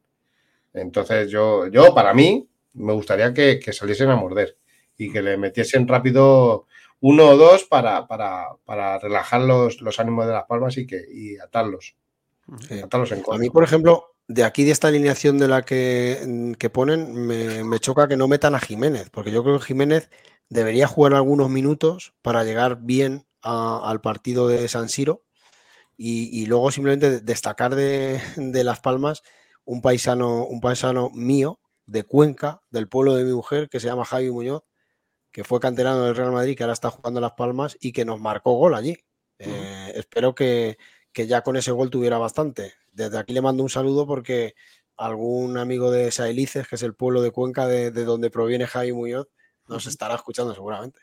Entonces yo, yo para mí, me gustaría que, saliesen a morder y que le metiesen rápido uno o dos para, para, relajar los, ánimos de las palmas y, que, y atarlos. atarlos en A mí, por ejemplo, de aquí de esta alineación de la que, ponen, me, choca que no metan a Jiménez, porque yo creo que Jiménez debería jugar algunos minutos para llegar bien al partido de San Siro y, luego simplemente destacar de, Las Palmas un paisano, un paisano mío de Cuenca, del pueblo de mi mujer, que se llama Javi Muñoz, que fue canterano del Real Madrid, que ahora está jugando Las Palmas y que nos marcó gol allí. Eh, espero que, ya con ese gol tuviera bastante. Desde aquí le mando un saludo porque algún amigo de Saelices, que es el pueblo de Cuenca de, donde proviene Javi Muñoz, nos estará escuchando seguramente.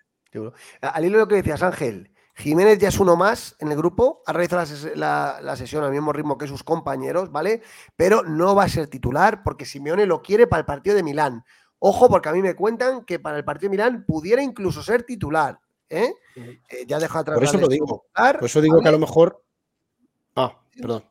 Al hilo de lo que decías, Ángel, Jiménez ya es uno más en el grupo, ha realizado la, sesión al mismo ritmo que sus compañeros, ¿vale? Pero no va a ser titular porque Simeone lo quiere para el partido de Milán. Ojo, porque a mí me cuentan que para el partido de Milán pudiera incluso ser titular. ¿eh? eh ya deja atrás. Por eso lo digo. Por eso digo que a lo mejor. Ah, perdón.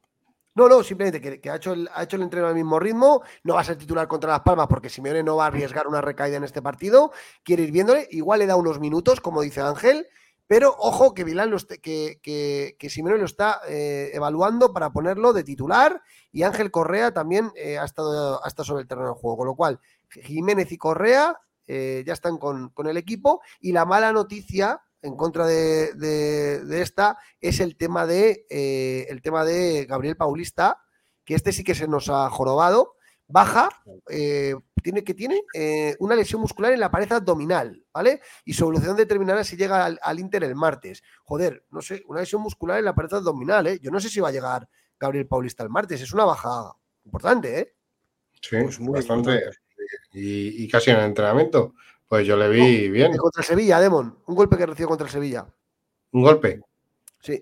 No, no, simplemente que, ha, hecho el, ha hecho el entreno al mismo ritmo, no va a ser titular contra Las Palmas porque Simeone no va a arriesgar una recaída en este partido, quiere ir viéndole, igual le da unos minutos, como dice Ángel, pero ojo que Vilán que, que, que lo está eh, evaluando para ponerlo de titular y Ángel Correa también eh, ha, estado, hasta sobre el terreno de juego. Con lo cual, Jiménez y Correa eh, ya están con, el equipo. Y la mala noticia en contra de, esta es el tema de, el tema de Gabriel Paulista, que este sí que se nos ha jorobado. Baja, tiene, que tiene eh, una lesión muscular en la pared abdominal, ¿vale? Y su evolución determinará si llega al, Inter el martes. Joder, no sé, una lesión muscular en la pared abdominal, ¿eh? Yo no sé si va a llegar Gabriel Paulista el martes, es una baja importante, ¿eh? Sí, pues muy bastante. Y, casi en el entrenamiento. Pues yo le vi bien. Contra el Sevilla, Demon. Un golpe que recibió contra el Sevilla. ¿Un golpe? Sí.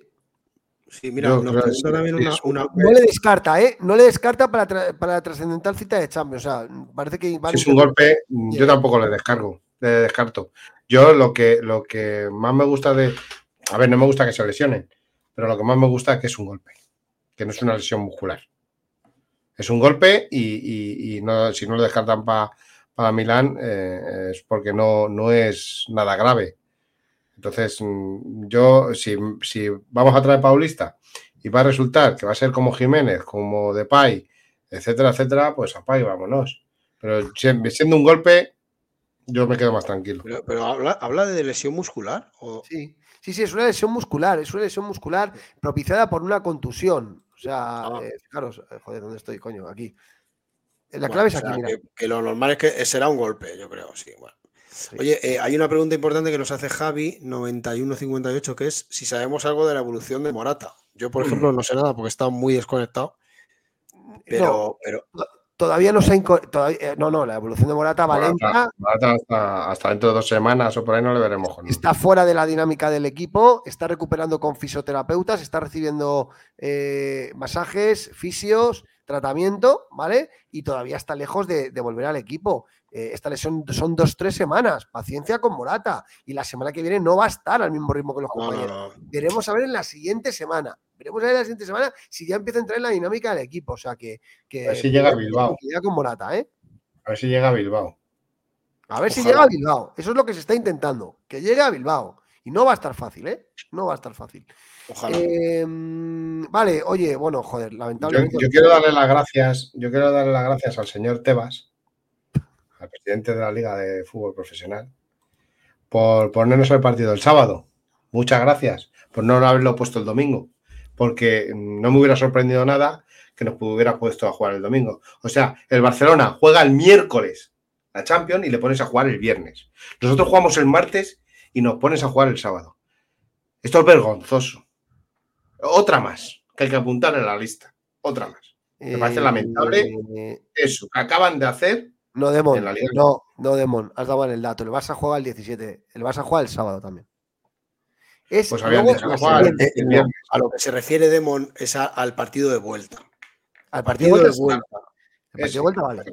Sí, mira, No le descarta, ¿eh? No le descarta para, la trascendental cita de Champions. O sea, parece que. es un golpe, yo tampoco le descargo, le descarto. Yo lo que, lo que más me gusta de. A ver, no me gusta que se lesionen, pero lo que más me gusta es que es un golpe, que no es una lesión muscular. Es un golpe y, no, si no lo descartan para Milán eh, es porque no, no es nada grave. Entonces, mm, yo, si, si vamos a traer Paulista y va a resultar que va a ser como Jiménez, como Depay, etcétera, etcétera, pues a Pay vámonos. Pero siendo un golpe, yo me quedo más tranquilo. Pero, habla, de lesión muscular. ¿o? Sí, sí, sí, es una lesión muscular, es una lesión muscular propiciada por una contusión. O sea, ah. eh, fijaros, eh, joder, ¿dónde estoy, coño? Aquí. La clave es aquí, mira. Que, lo normal es que será un golpe, yo creo, sí. Bueno. Oye, eh, hay una pregunta importante que nos hace Javi, 9158, que es si sabemos algo de la evolución de Morata. Yo, por ejemplo, no sé nada porque está muy desconectado. Pero, pero... Todavía no se ha eh, No, no, la evolución de Morata va lenta. hasta, dentro de dos semanas o por ahí no le veremos. Está fuera de la dinámica del equipo, está recuperando con fisioterapeutas, está recibiendo eh, masajes, fisios, tratamiento, ¿vale? Y todavía está lejos de volver al equipo. Eh, esta lesión son dos, tres semanas. Paciencia con Morata. Y la semana que viene no va a estar al mismo ritmo que los compañeros. Veremos a ver en la siguiente semana. Veremos a ver en la siguiente semana si ya empieza a entrar en la dinámica del equipo. O sea que. que a ver si llega a Bilbao. con Morata, ¿eh? A ver si llega a Bilbao. A ver si llega a Bilbao. Eso es lo que se está intentando. Que llegue a Bilbao. Y no va a estar fácil, ¿eh? No va a estar fácil. Ojalá. Em, vale, oye, bueno, joder, lamentablemente. Yo, quiero darle las gracias, yo quiero darle las gracias al señor Tebas, al presidente de la Liga de Fútbol Profesional, por ponernos el partido el sábado. Muchas gracias por no haberlo puesto el domingo, porque no me hubiera sorprendido nada que nos hubiera puesto a jugar el domingo. O sea, el Barcelona juega el miércoles la Champions y le pones a jugar el viernes. Nosotros jugamos el martes y nos pones a jugar el sábado. Esto es vergonzoso. Otra más que hay que apuntar en la lista. Otra más. Me parece Eh, lamentable eso que acaban de hacer. No, Demon. No, no, Demon. Has dado mal el dato. El Barça juega el 17. El Barça juega el sábado también. Es Pues habían luego No, viernes. a lo que se refiere Demon es a- al partido de vuelta. Al partido de Partido de vuelta. El partido de vuelta vale.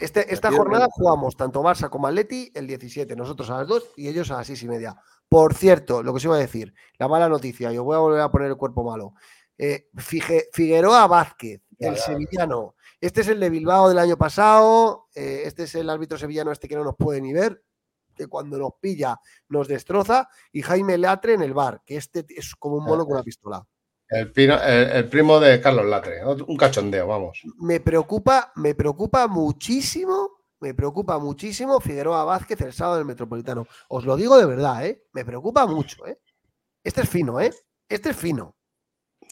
Este- esta jornada jugamos tanto Barça como Atleti el 17, nosotros a las 2 y ellos a las 6 y media. Por cierto, lo que os iba a decir, la mala noticia, yo voy a volver a poner el cuerpo malo. Eh, Fige- Figueroa Vázquez, Ya, el ya. sevillano. Este es el de Bilbao del año pasado, eh, este es el árbitro sevillano este que no nos puede ni ver, que cuando nos pilla nos destroza, y Jaime Latre en el bar, que este es como un mono con una pistola. El, pino- el- el primo de Carlos Latre. Un cachondeo, vamos. me preocupa, me preocupa muchísimo, me preocupa muchísimo Figueroa Vázquez el sábado del Metropolitano. Os lo digo de verdad, ¿eh? Me preocupa mucho, ¿eh? Este es fino, ¿eh? Este es fino.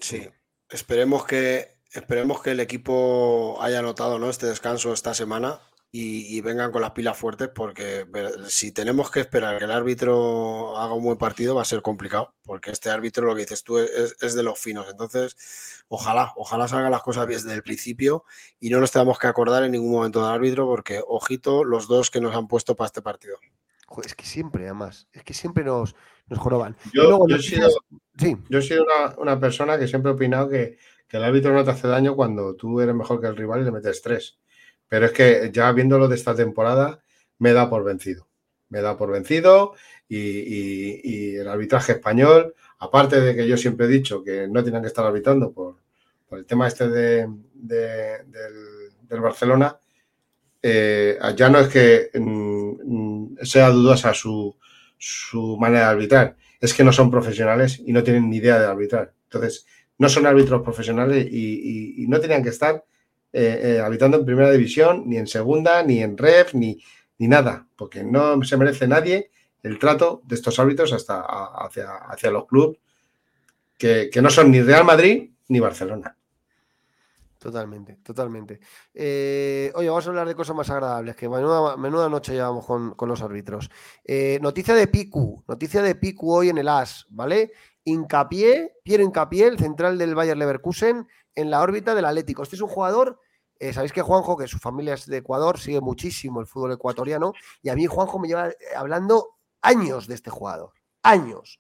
Sí. Esperemos que, esperemos que el equipo haya notado ¿no? este descanso esta semana y, y vengan con las pilas fuertes porque si tenemos que esperar que el árbitro haga un buen partido va a ser complicado porque este árbitro, lo que dices tú, es, es de los finos. Entonces, ojalá, ojalá salgan las cosas bien desde el principio y no nos tengamos que acordar en ningún momento del árbitro porque, ojito, los dos que nos han puesto para este partido. Joder, es que siempre, además, es que siempre nos, nos joroban. Yo, luego yo he sido, Sí. yo he sido una, una persona que siempre he opinado que, que el árbitro no te hace daño cuando tú eres mejor que el rival y le metes tres. Pero es que ya viéndolo de esta temporada, me da por vencido. Me da por vencido y, el arbitraje español, aparte de que yo siempre he dicho que no tienen que estar arbitrando por, el tema este de, de- del, Barcelona, eh, ya no es que mm, sea dudosa su, su manera de arbitrar, es que no son profesionales y no tienen ni idea de arbitrar. Entonces, no son árbitros profesionales y, no tenían que estar eh, eh, arbitrando en primera división, ni en segunda, ni en ref, ni, ni nada, porque no se merece nadie el trato de estos árbitros hasta hacia, hacia los clubes que, no son ni Real Madrid ni Barcelona. Totalmente, totalmente. Eh, oye, vamos a hablar de cosas más agradables, que menuda, noche llevamos con, con los árbitros. Noticia de Picu, noticia de Picu hoy en el AS, ¿vale? Hincapié, Piero Hincapié, el central del Bayer Leverkusen, en la órbita del Atlético. Este es un jugador, eh, sabéis que Juanjo, que su familia es de Ecuador, sigue muchísimo el fútbol ecuatoriano, y a mí Juanjo me lleva eh, hablando años de este jugador, años.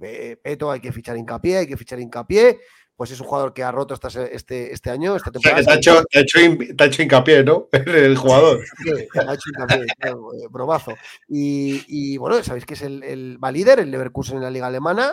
Eh, Peto, hay que fichar hincapié, hay que fichar hincapié. Pues es un jugador que ha roto se- este, este año, esta O sea, temporada. que te ha hecho, te ha hecho hin- te ha hecho hincapié, ¿no? El jugador. Sí, ha hecho hincapié, claro, eh, bromazo. Y, y, bueno, sabéis que es el, el va líder, el Leverkusen en la liga alemana.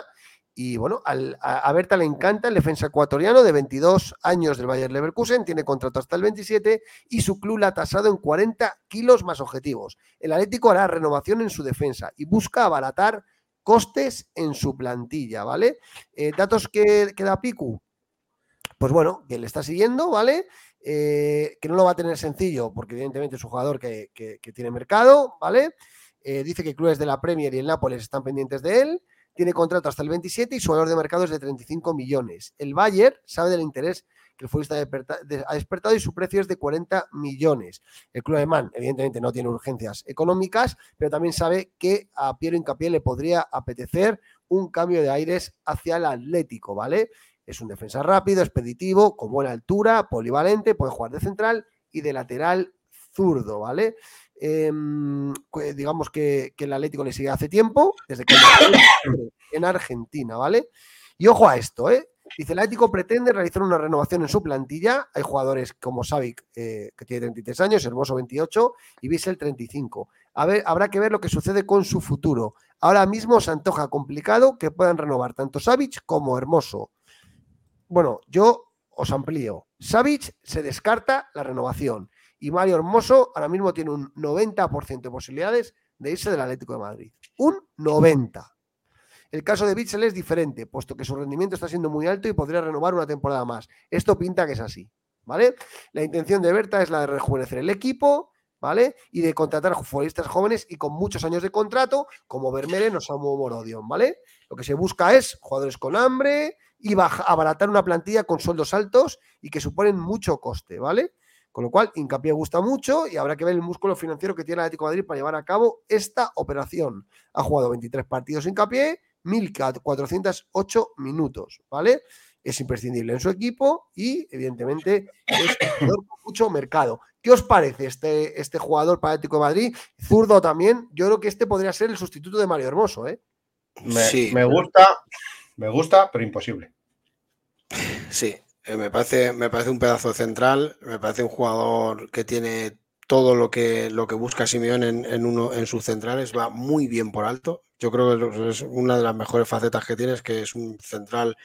Y bueno, al- a, a Berta le encanta el defensa ecuatoriano de 22 años del Bayer Leverkusen, tiene contrato hasta el 27 y su club la ha tasado en 40 kilos más objetivos. El Atlético hará renovación en su defensa y busca abaratar costes en su plantilla, ¿vale? Eh, datos que, da Picu, pues bueno, que le está siguiendo, ¿vale? Eh, que no lo va a tener sencillo, porque evidentemente es un jugador que, que- que tiene mercado, ¿vale? Eh, dice que clubes de la Premier y el Nápoles están pendientes de él. Tiene contrato hasta el 27 y su valor de mercado es de 35 millones. El Bayern sabe del interés que el futbolista ha despertado y su precio es de 40 millones. El club alemán, evidentemente, no tiene urgencias económicas, pero también sabe que a Piero Hincapié le podría apetecer un cambio de aires hacia el Atlético, ¿vale? Es un defensa rápido, expeditivo, con buena altura, polivalente, puede jugar de central y de lateral zurdo, ¿vale? Em, digamos que, que el Atlético le sigue hace tiempo, desde que en Argentina, ¿vale? Y ojo a esto, ¿eh? Dice, el Atlético pretende realizar una renovación en su plantilla. Hay jugadores como Savic, eh, que tiene 33 años, Hermoso 28 y Bissell 35. A ver, habrá que ver lo que sucede con su futuro. Ahora mismo se antoja complicado que puedan renovar tanto Savic como Hermoso. Bueno, yo os amplío. Savic se descarta la renovación y Mario Hermoso ahora mismo tiene un 90% de posibilidades de irse del Atlético de Madrid. Un 90. El caso de Bitzel es diferente, puesto que su rendimiento está siendo muy alto y podría renovar una temporada más. Esto pinta que es así, ¿vale? La intención de Berta es la de rejuvenecer el equipo, ¿vale? Y de contratar futbolistas jóvenes y con muchos años de contrato, como Vermeeren o Samu Morodion, ¿vale? Lo que se busca es jugadores con hambre y abaratar una plantilla con sueldos altos y que suponen mucho coste, ¿vale? Con lo cual, Hincapié gusta mucho y habrá que ver el músculo financiero que tiene el Atlético de Madrid para llevar a cabo esta operación. Ha jugado 23 partidos Hincapié, 1.408 minutos, ¿vale? Es imprescindible en su equipo y, evidentemente, es un jugador con mucho mercado. ¿Qué os parece este, este jugador para Atlético de Madrid? Zurdo también. Yo creo que este podría ser el sustituto de Mario Hermoso, ¿eh? Me, me gusta, me gusta, pero imposible. Sí, eh, me, parece, me parece un pedazo central, me parece un jugador que tiene todo lo que, lo que busca Simeón en, uno, en sus centrales, va muy bien por alto. Yo creo que es una de las mejores facetas que tiene, es que es un central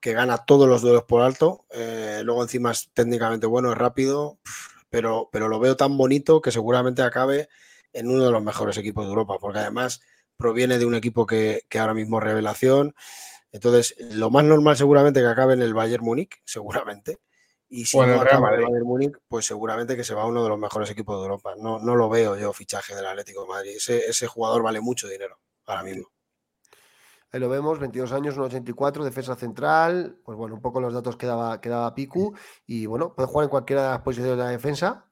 que gana todos los duelos por alto. Eh, luego encima es técnicamente bueno, es rápido, pero, pero lo veo tan bonito que seguramente acabe en uno de los mejores equipos de Europa, porque además proviene de un equipo que, que ahora mismo revelación. Entonces, lo más normal seguramente que acabe en el Bayern Múnich, seguramente. Y si no acaba en el Bayern Múnich, pues seguramente que se va a uno de los mejores equipos de Europa. No, no lo veo yo fichaje del Atlético de Madrid. Ese, ese jugador vale mucho dinero ahora mismo. Ahí lo vemos, 22 años, 1,84, defensa central. Pues bueno, un poco los datos que daba, que daba Piku. Y bueno, puede jugar en cualquiera de las posiciones de la defensa.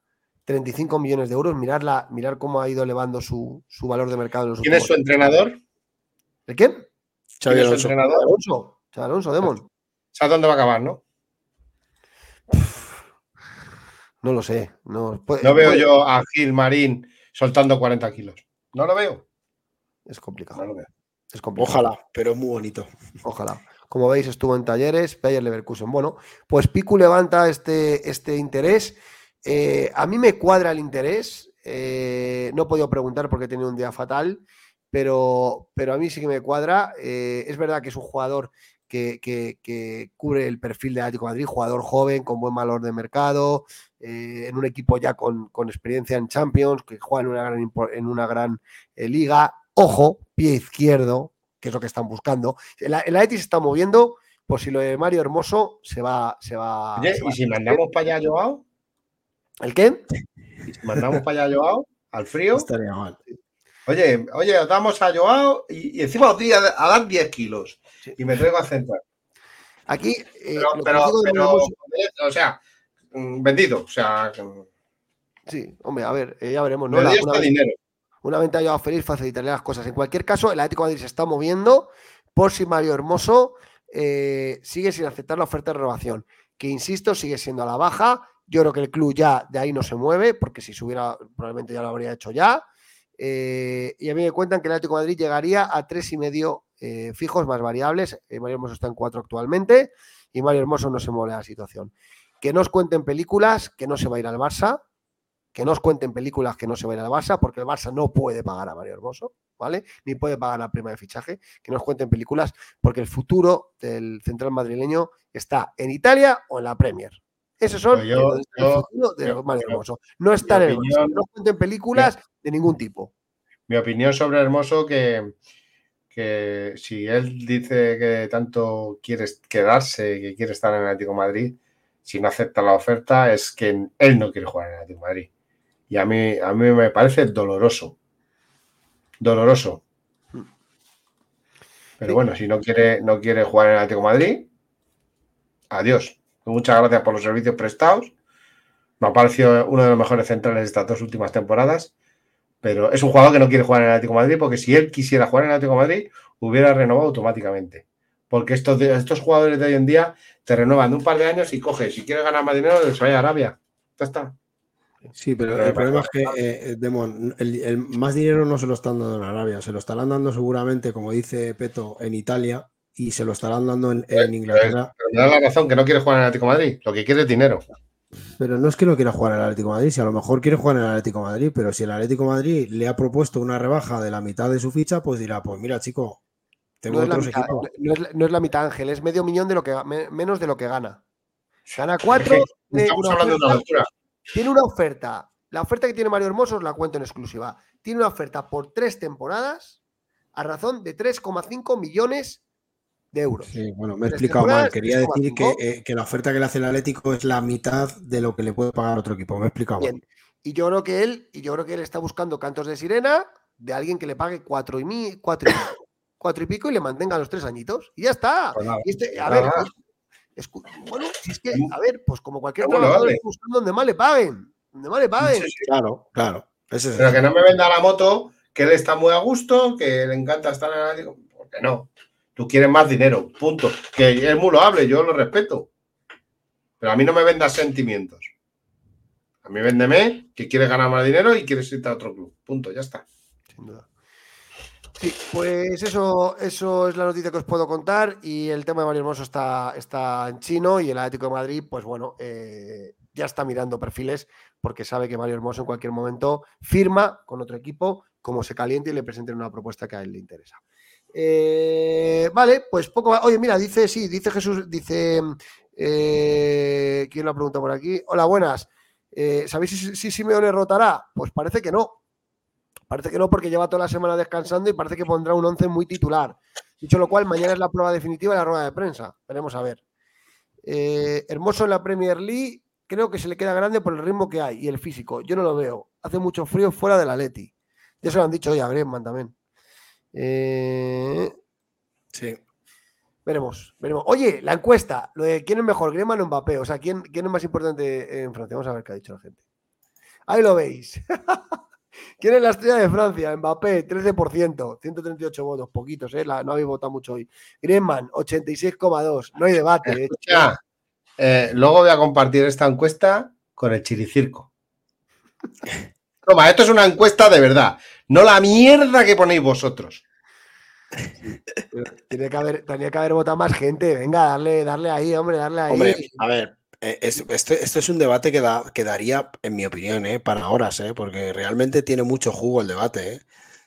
35 millones de euros. Mirar, mirar cómo ha ido elevando su, su valor de mercado. En los ¿Quién es su entrenador? ¿El quién? Xavi Alonso. Alonso. Xavi Alonso, Demon. ¿Sabes dónde va a acabar, no? No lo sé. No, no veo yo a Gil Marín soltando 40 kilos. No lo veo. Es complicado. No lo veo. Es complicado. Ojalá, pero es muy bonito. Ojalá. Como veis, estuvo en talleres, Bayer Leverkusen. Bueno, pues Piku levanta este, este interés. Eh, a mí me cuadra el interés. Eh, no he podido preguntar porque tenía un día fatal, pero, pero a mí sí que me cuadra. Eh, es verdad que es un jugador que, que, cubre el perfil de Atlético de Madrid, jugador joven, con buen valor de mercado, en un equipo ya con, con, experiencia en Champions, que juega en una gran, en una gran liga. Ojo, pie izquierdo, que es lo que están buscando. El, el Atleti se está moviendo, pues si lo de Mario Hermoso se va. Se va ¿y si mandamos para allá a Joao? ¿El qué? ¿Y si mandamos para allá a Joao? ¿Al frío? Estaría mal. Oye, oye, damos a Joao y, encima os a, dar 10 kilos y me traigo a centrar. Aquí, eh, pero, pero, o sea, mm, vendido, o sea. Sí, hombre, a ver, eh, ya veremos. ¿no? La, una, dinero. una venta Joao feliz facilitarle las cosas. En cualquier caso, el Atlético de Madrid se está moviendo por si Mario Hermoso eh, sigue sin aceptar la oferta de renovación, que insisto, sigue siendo a la baja. Yo creo que el club ya de ahí no se mueve, porque si subiera, probablemente ya lo habría hecho ya. Eh, y a mí me cuentan que el Atlético de Madrid llegaría a tres y medio eh, fijos más variables. Eh, Mario Hermoso está en cuatro actualmente y Mario Hermoso no se mueve la situación. Que nos cuenten películas que no se va a ir al Barça, que nos cuenten películas que no se va a ir al Barça, porque el Barça no puede pagar a Mario Hermoso, ¿vale? Ni puede pagar la prima de fichaje. Que nos cuenten películas, porque el futuro del central madrileño está en Italia o en la Premier. Esos son pues yo, el futuro de Mario Hermoso. No está en el. No cuenten películas de ningún tipo. Mi opinión sobre Hermoso que, que si él dice que tanto quiere quedarse, que quiere estar en el Atlético de Madrid, si no acepta la oferta, es que él no quiere jugar en el Atlético de Madrid. Y a mí, a mí me parece doloroso. Doloroso. Pero bueno, si no quiere, no quiere jugar en el Atlético de Madrid, adiós. Muchas gracias por los servicios prestados. Me ha parecido uno de los mejores centrales de estas dos últimas temporadas. Pero es un jugador que no quiere jugar en el Atlético de Madrid porque si él quisiera jugar en el Atlético de Madrid, hubiera renovado automáticamente. Porque estos, estos jugadores de hoy en día te renuevan de un par de años y coges, si quieres ganar más dinero, se vaya a Arabia. Ya está. Sí, pero el problema es que, eh, Demon, el, más dinero no se lo están dando en Arabia, se lo estarán dando seguramente, como dice Peto, en Italia y se lo estarán dando en, Inglaterra. Pero me da la razón que no quiere jugar en el Atlético de Madrid, lo que quiere es dinero. Pero no es que no quiera jugar en el Atlético de Madrid, si a lo mejor quiere jugar en el Atlético de Madrid, pero si el Atlético de Madrid le ha propuesto una rebaja de la mitad de su ficha, pues dirá, pues mira, chico, tengo no otros equipos. No es, la mitad, Ángel, es medio millón de lo que menos de lo que gana. Gana cuatro. Estamos hablando de una locura. Tiene una oferta. La oferta que tiene Mario Hermoso os la cuento en exclusiva. Tiene una oferta por tres temporadas a razón de 3,5 millones de euros. Sí, bueno, me he explicado mal. Quería decir que, 3,5. eh, que la oferta que le hace el Atlético es la mitad de lo que le puede pagar otro equipo. Me he explicado mal. Bien. Y yo creo que él, y yo creo que él está buscando cantos de sirena de alguien que le pague cuatro y, mi, cuatro, y, cuatro y pico y le mantenga los tres añitos. Y ya está. Pues nada, Y este- a nada ver, pues, escu- bueno, si es que, a ver, pues como cualquier Seguro, trabajador vale. buscando donde más le paguen. Donde más le paguen. Claro, claro. Ese es Pero que no me venda la moto, que él está muy a gusto, que le encanta estar en el Atlético. ¿Por qué no? Tú quieres más dinero, punto. Que es muy loable, yo lo respeto. Pero a mí no me vendas sentimientos. A mí véndeme que quieres ganar más dinero y quieres irte a otro club. Punto, ya está. Sin duda. Sí, pues eso, eso es la noticia que os puedo contar. Y el tema de Mario Hermoso está, está en chino y el Atlético de Madrid, pues bueno, eh, ya está mirando perfiles porque sabe que Mario Hermoso en cualquier momento firma con otro equipo, como se caliente y le presenten una propuesta que a él le interesa. Eh, vale, pues poco más. Oye, mira, dice, sí, dice Jesús, dice. eh, ¿Quién lo ha preguntado por aquí? Hola, buenas. Eh, ¿Sabéis si, si Simeone rotará? Pues parece que no. Parece que no, porque lleva toda la semana descansando y parece que pondrá un 11 muy titular. Dicho lo cual, mañana es la prueba definitiva de la rueda de prensa. Veremos a ver. Hermoso en la Premier League. Creo que se le queda grande por el ritmo que hay y el físico. Yo no lo veo. Hace mucho frío fuera del Atleti. Ya se lo han dicho hoy a Griezmann también. Eh, Sí. Veremos, veremos. Oye, la encuesta, lo de quién es mejor, Griezmann o Mbappé. O sea, ¿quién, quién es más importante en Francia? Vamos a ver qué ha dicho la gente. Ahí lo veis. ¿Quién es la estrella de Francia? Mbappé, 13%, 138 votos, poquitos, ¿eh? La- no habéis votado mucho hoy. Griezmann, 86,2. No hay debate. ¿eh? Escucha, eh, luego voy a compartir esta encuesta con el Chiricirco. Toma, esto es una encuesta de verdad, no la mierda que ponéis vosotros. Tiene que haber, tenía votado más gente. Venga, darle, darle ahí, hombre, darle ahí. Hombre, a ver, eh, es- este, esto es un debate que, da, que daría, en mi opinión, eh, para horas, eh, porque realmente tiene mucho jugo el debate. eh.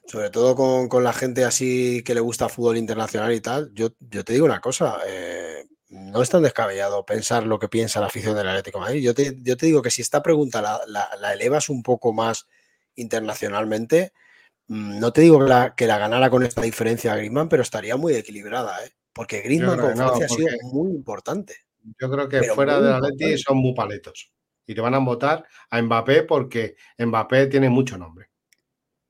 Sobre todo con, la gente así que le gusta fútbol internacional y tal. Yo, yo te digo una cosa, no es tan descabellado pensar lo que piensa la afición del Atlético Madrid. Yo te, digo que si esta pregunta la, elevas un poco más internacionalmente, no te digo que la, que la ganara con esta diferencia a Griezmann, pero estaría muy equilibrada, ¿eh? Porque Griezmann con no, Francia ha sido muy importante. Yo creo que fuera del Atleti importante. son muy paletos. Y te van a votar a Mbappé porque Mbappé tiene mucho nombre.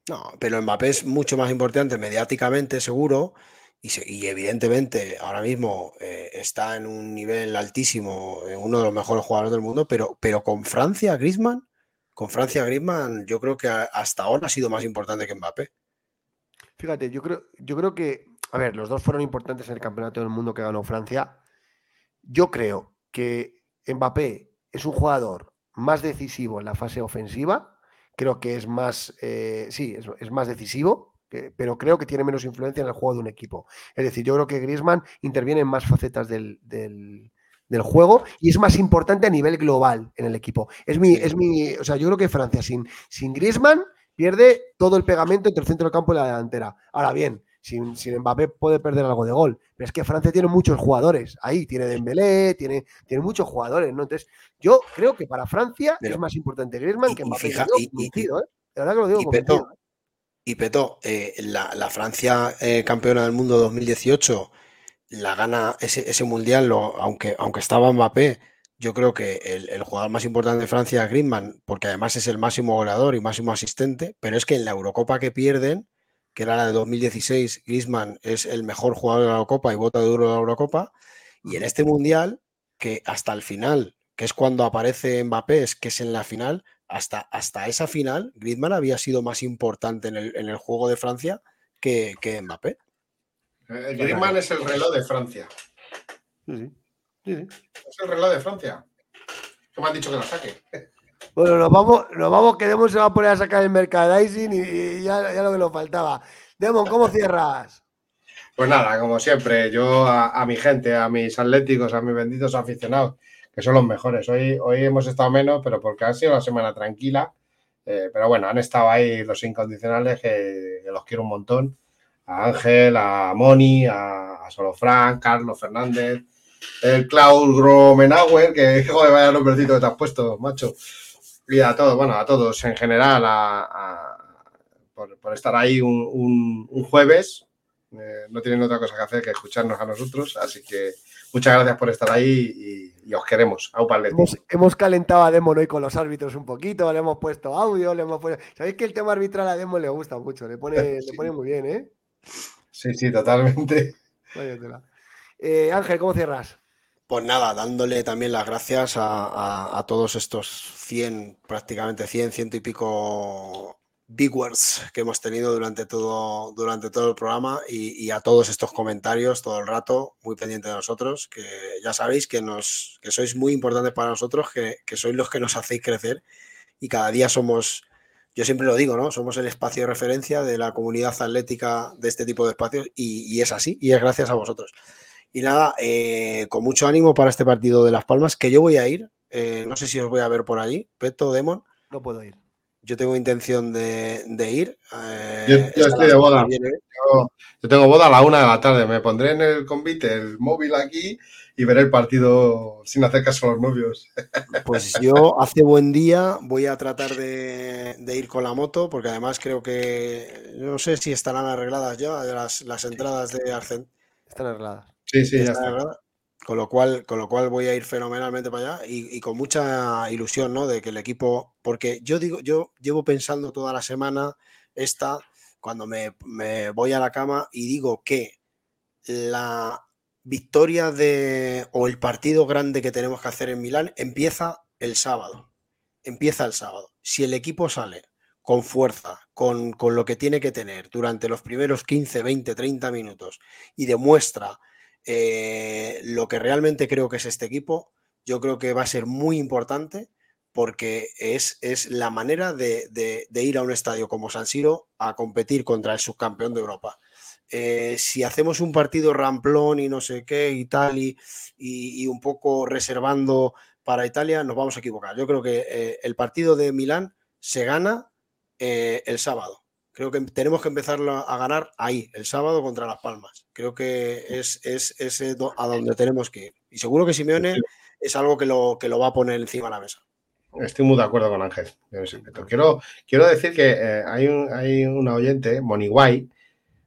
No, pero Mbappé es mucho más importante mediáticamente, seguro, y, se- y evidentemente ahora mismo eh, está en un nivel altísimo, en uno de los mejores jugadores del mundo, pero, pero con Francia, Griezmann, con Francia, Griezmann, yo creo que hasta ahora ha sido más importante que Mbappé. Fíjate, yo creo, yo creo que, a ver, los dos fueron importantes en el campeonato del mundo que ganó Francia. Yo creo que Mbappé es un jugador más decisivo en la fase ofensiva. Creo que es más, eh, sí, es, más decisivo, pero creo que tiene menos influencia en el juego de un equipo. Es decir, yo creo que Griezmann interviene en más facetas del, del- del juego y es más importante a nivel global en el equipo. Es mi, es mi, o sea, yo creo que Francia sin, sin Griezmann pierde todo el pegamento entre el centro del campo y la delantera. Ahora bien, sin, sin Mbappé puede perder algo de gol, pero es que Francia tiene muchos jugadores. Ahí tiene Dembélé, tiene, tiene muchos jugadores, ¿no? Entonces, yo creo que para Francia Pero- es más importante Griezmann que y Mbappé. fija- y- y- convencido, ¿eh? De verdad que lo digo Y convencido. Peto, y Peto, eh, la, la Francia eh, campeona del mundo 2018 la gana ese, ese mundial, lo- aunque, aunque estaba Mbappé, yo creo que el, el jugador más importante de Francia es Griezmann, porque además es el máximo goleador y máximo asistente, pero es que en la Eurocopa que pierden, que era la de 2016, Griezmann es el mejor jugador de la Eurocopa y bota de oro de la Eurocopa, y en este mundial, que hasta el final, que es cuando aparece Mbappé, es que es en la final, hasta, hasta esa final, Griezmann había sido más importante en el, en el juego de Francia que, que Mbappé. Eh, Griezmann es el reloj de Francia. Es el reloj de Francia. Que me han dicho que la saque. Bueno, nos vamos, nos vamos, que Demon se va a poner a sacar el merchandising y, y ya, ya lo que nos faltaba. Demon, ¿cómo cierras? Pues nada, como siempre, yo a, a mi gente, a mis atléticos, a mis benditos aficionados, que son los mejores. Hoy, hoy hemos estado menos, pero porque ha sido una semana tranquila. Eh, pero bueno, han estado ahí los incondicionales que, que los quiero un montón. A Ángel, a Moni, a, a Solofran, Carlos Fernández, el Klaus Gromenauer, que joder, vaya nombrecito que te has puesto, macho. Y a todos, bueno, a todos en general, a- a- por, por estar ahí un, un- un jueves eh, no tienen otra cosa que hacer que escucharnos a nosotros, así que muchas gracias por estar ahí y, os queremos. Hemos, hemos, calentado a Demon hoy con los árbitros un poquito, le hemos puesto audio, le hemos puesto... ¿Sabéis que el tema arbitral a Demon le gusta mucho? Le pone, le pone muy bien, ¿eh? Sí, sí, totalmente. Eh, Ángel, ¿cómo cierras? Pues nada, dándole también las gracias a, todos estos 100, prácticamente 100, ciento y pico big words que hemos tenido durante todo, durante todo el programa y, a todos estos comentarios todo el rato, muy pendiente de nosotros, que ya sabéis que, nos, que sois muy importantes para nosotros, que, que sois los que nos hacéis crecer y cada día somos yo siempre lo digo, ¿no? Somos el espacio de referencia de la comunidad atlética de este tipo de espacios y, es así, y es gracias a vosotros. Y nada, eh, con mucho ánimo para este partido de Las Palmas, que yo voy a ir. Eh, no sé si os voy a ver por allí, Peto, Demon. No puedo ir. Yo tengo intención de, ir. Eh, yo, estoy de boda. Yo, tengo boda a la una de la tarde. Me pondré en el convite el móvil aquí y veré el partido sin hacer caso a los novios. Pues yo hace buen día voy a tratar de, ir con la moto porque además creo que no sé si estarán arregladas ya las, las entradas de Arcent. Están arregladas. Sí, sí, ya está. Con lo, cual, con lo cual voy a ir fenomenalmente para allá y, con mucha ilusión, ¿no? De que el equipo, porque yo digo, yo llevo pensando toda la semana esta, cuando me, me voy a la cama y digo que la victoria de o el partido grande que tenemos que hacer en Milán empieza el sábado. Empieza el sábado. Si el equipo sale con fuerza, con, con, lo que tiene que tener durante los primeros 15, 20, 30 minutos y demuestra eh, lo que realmente creo que es este equipo, yo creo que va a ser muy importante porque es, es la manera de, de ir a un estadio como San Siro a competir contra el subcampeón de Europa. Eh, si hacemos un partido ramplón y no sé qué y tal, y, un poco reservando para Italia, nos vamos a equivocar. Yo creo que eh, el partido de Milán se gana eh, el sábado. Creo que tenemos que empezar a ganar ahí, el sábado contra Las Palmas. Creo que es, es, a donde tenemos que ir. Y seguro que Simeone es algo que lo, que lo va a poner encima de la mesa. Estoy muy de acuerdo con Ángel. Quiero, quiero decir que hay, un, hay una oyente, Moniguay,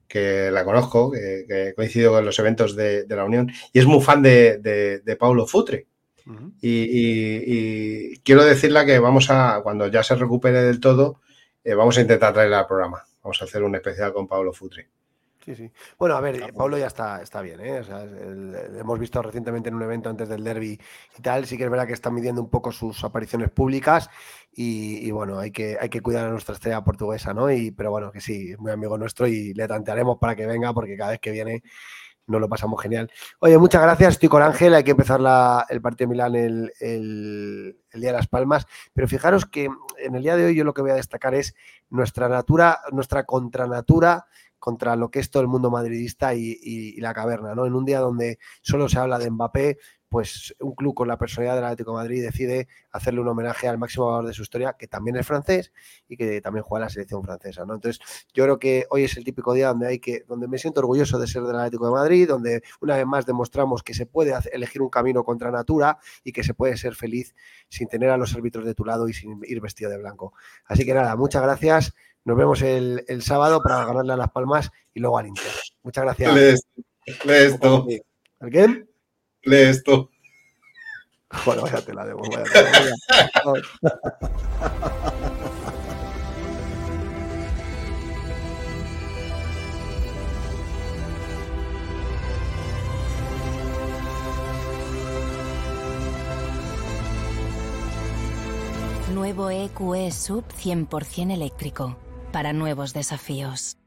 que la conozco, que, que coincido con los eventos de, la Unión, y es muy fan de, de, Paulo Futre. y, quiero decirle que vamos a, cuando ya se recupere del todo, eh, vamos a intentar traerle al programa. Vamos a hacer un especial con Paulo Futre. Sí, sí. Bueno, a ver, Pablo ya está, está bien, ¿eh? hemos visto recientemente en un evento antes del derby y tal, sí que es verdad que está midiendo un poco sus apariciones públicas y, bueno, hay que, hay que cuidar a nuestra estrella portuguesa, ¿no? Y, pero bueno, que sí, es muy amigo nuestro y le tantearemos para que venga porque cada vez que viene nos lo pasamos genial. Oye, muchas gracias, estoy con Ángel, hay que empezar el partido de Milán el, el, Día de las Palmas, pero fijaros que en el día de hoy yo lo que voy a destacar es nuestra natura, nuestra contranatura contra lo que es todo el mundo madridista y, la caverna, ¿no? En un día donde solo se habla de Mbappé, pues un club con la personalidad del Atlético de Madrid decide hacerle un homenaje al máximo valor de su historia, que también es francés y que también juega en la selección francesa, ¿no? Entonces, yo creo que hoy es el típico día donde hay que, donde me siento orgulloso de ser del Atlético de Madrid, donde una vez más demostramos que se puede elegir un camino contra natura y que se puede ser feliz sin tener a los árbitros de tu lado y sin ir vestido de blanco. Así que nada, muchas gracias. Nos vemos el, el sábado para ganarle a Las Palmas y luego al Inter. Muchas gracias. Lee, esto. Bueno, vaya te la debo. Vaya Nuevo EQE Sub 100% eléctrico para nuevos desafíos.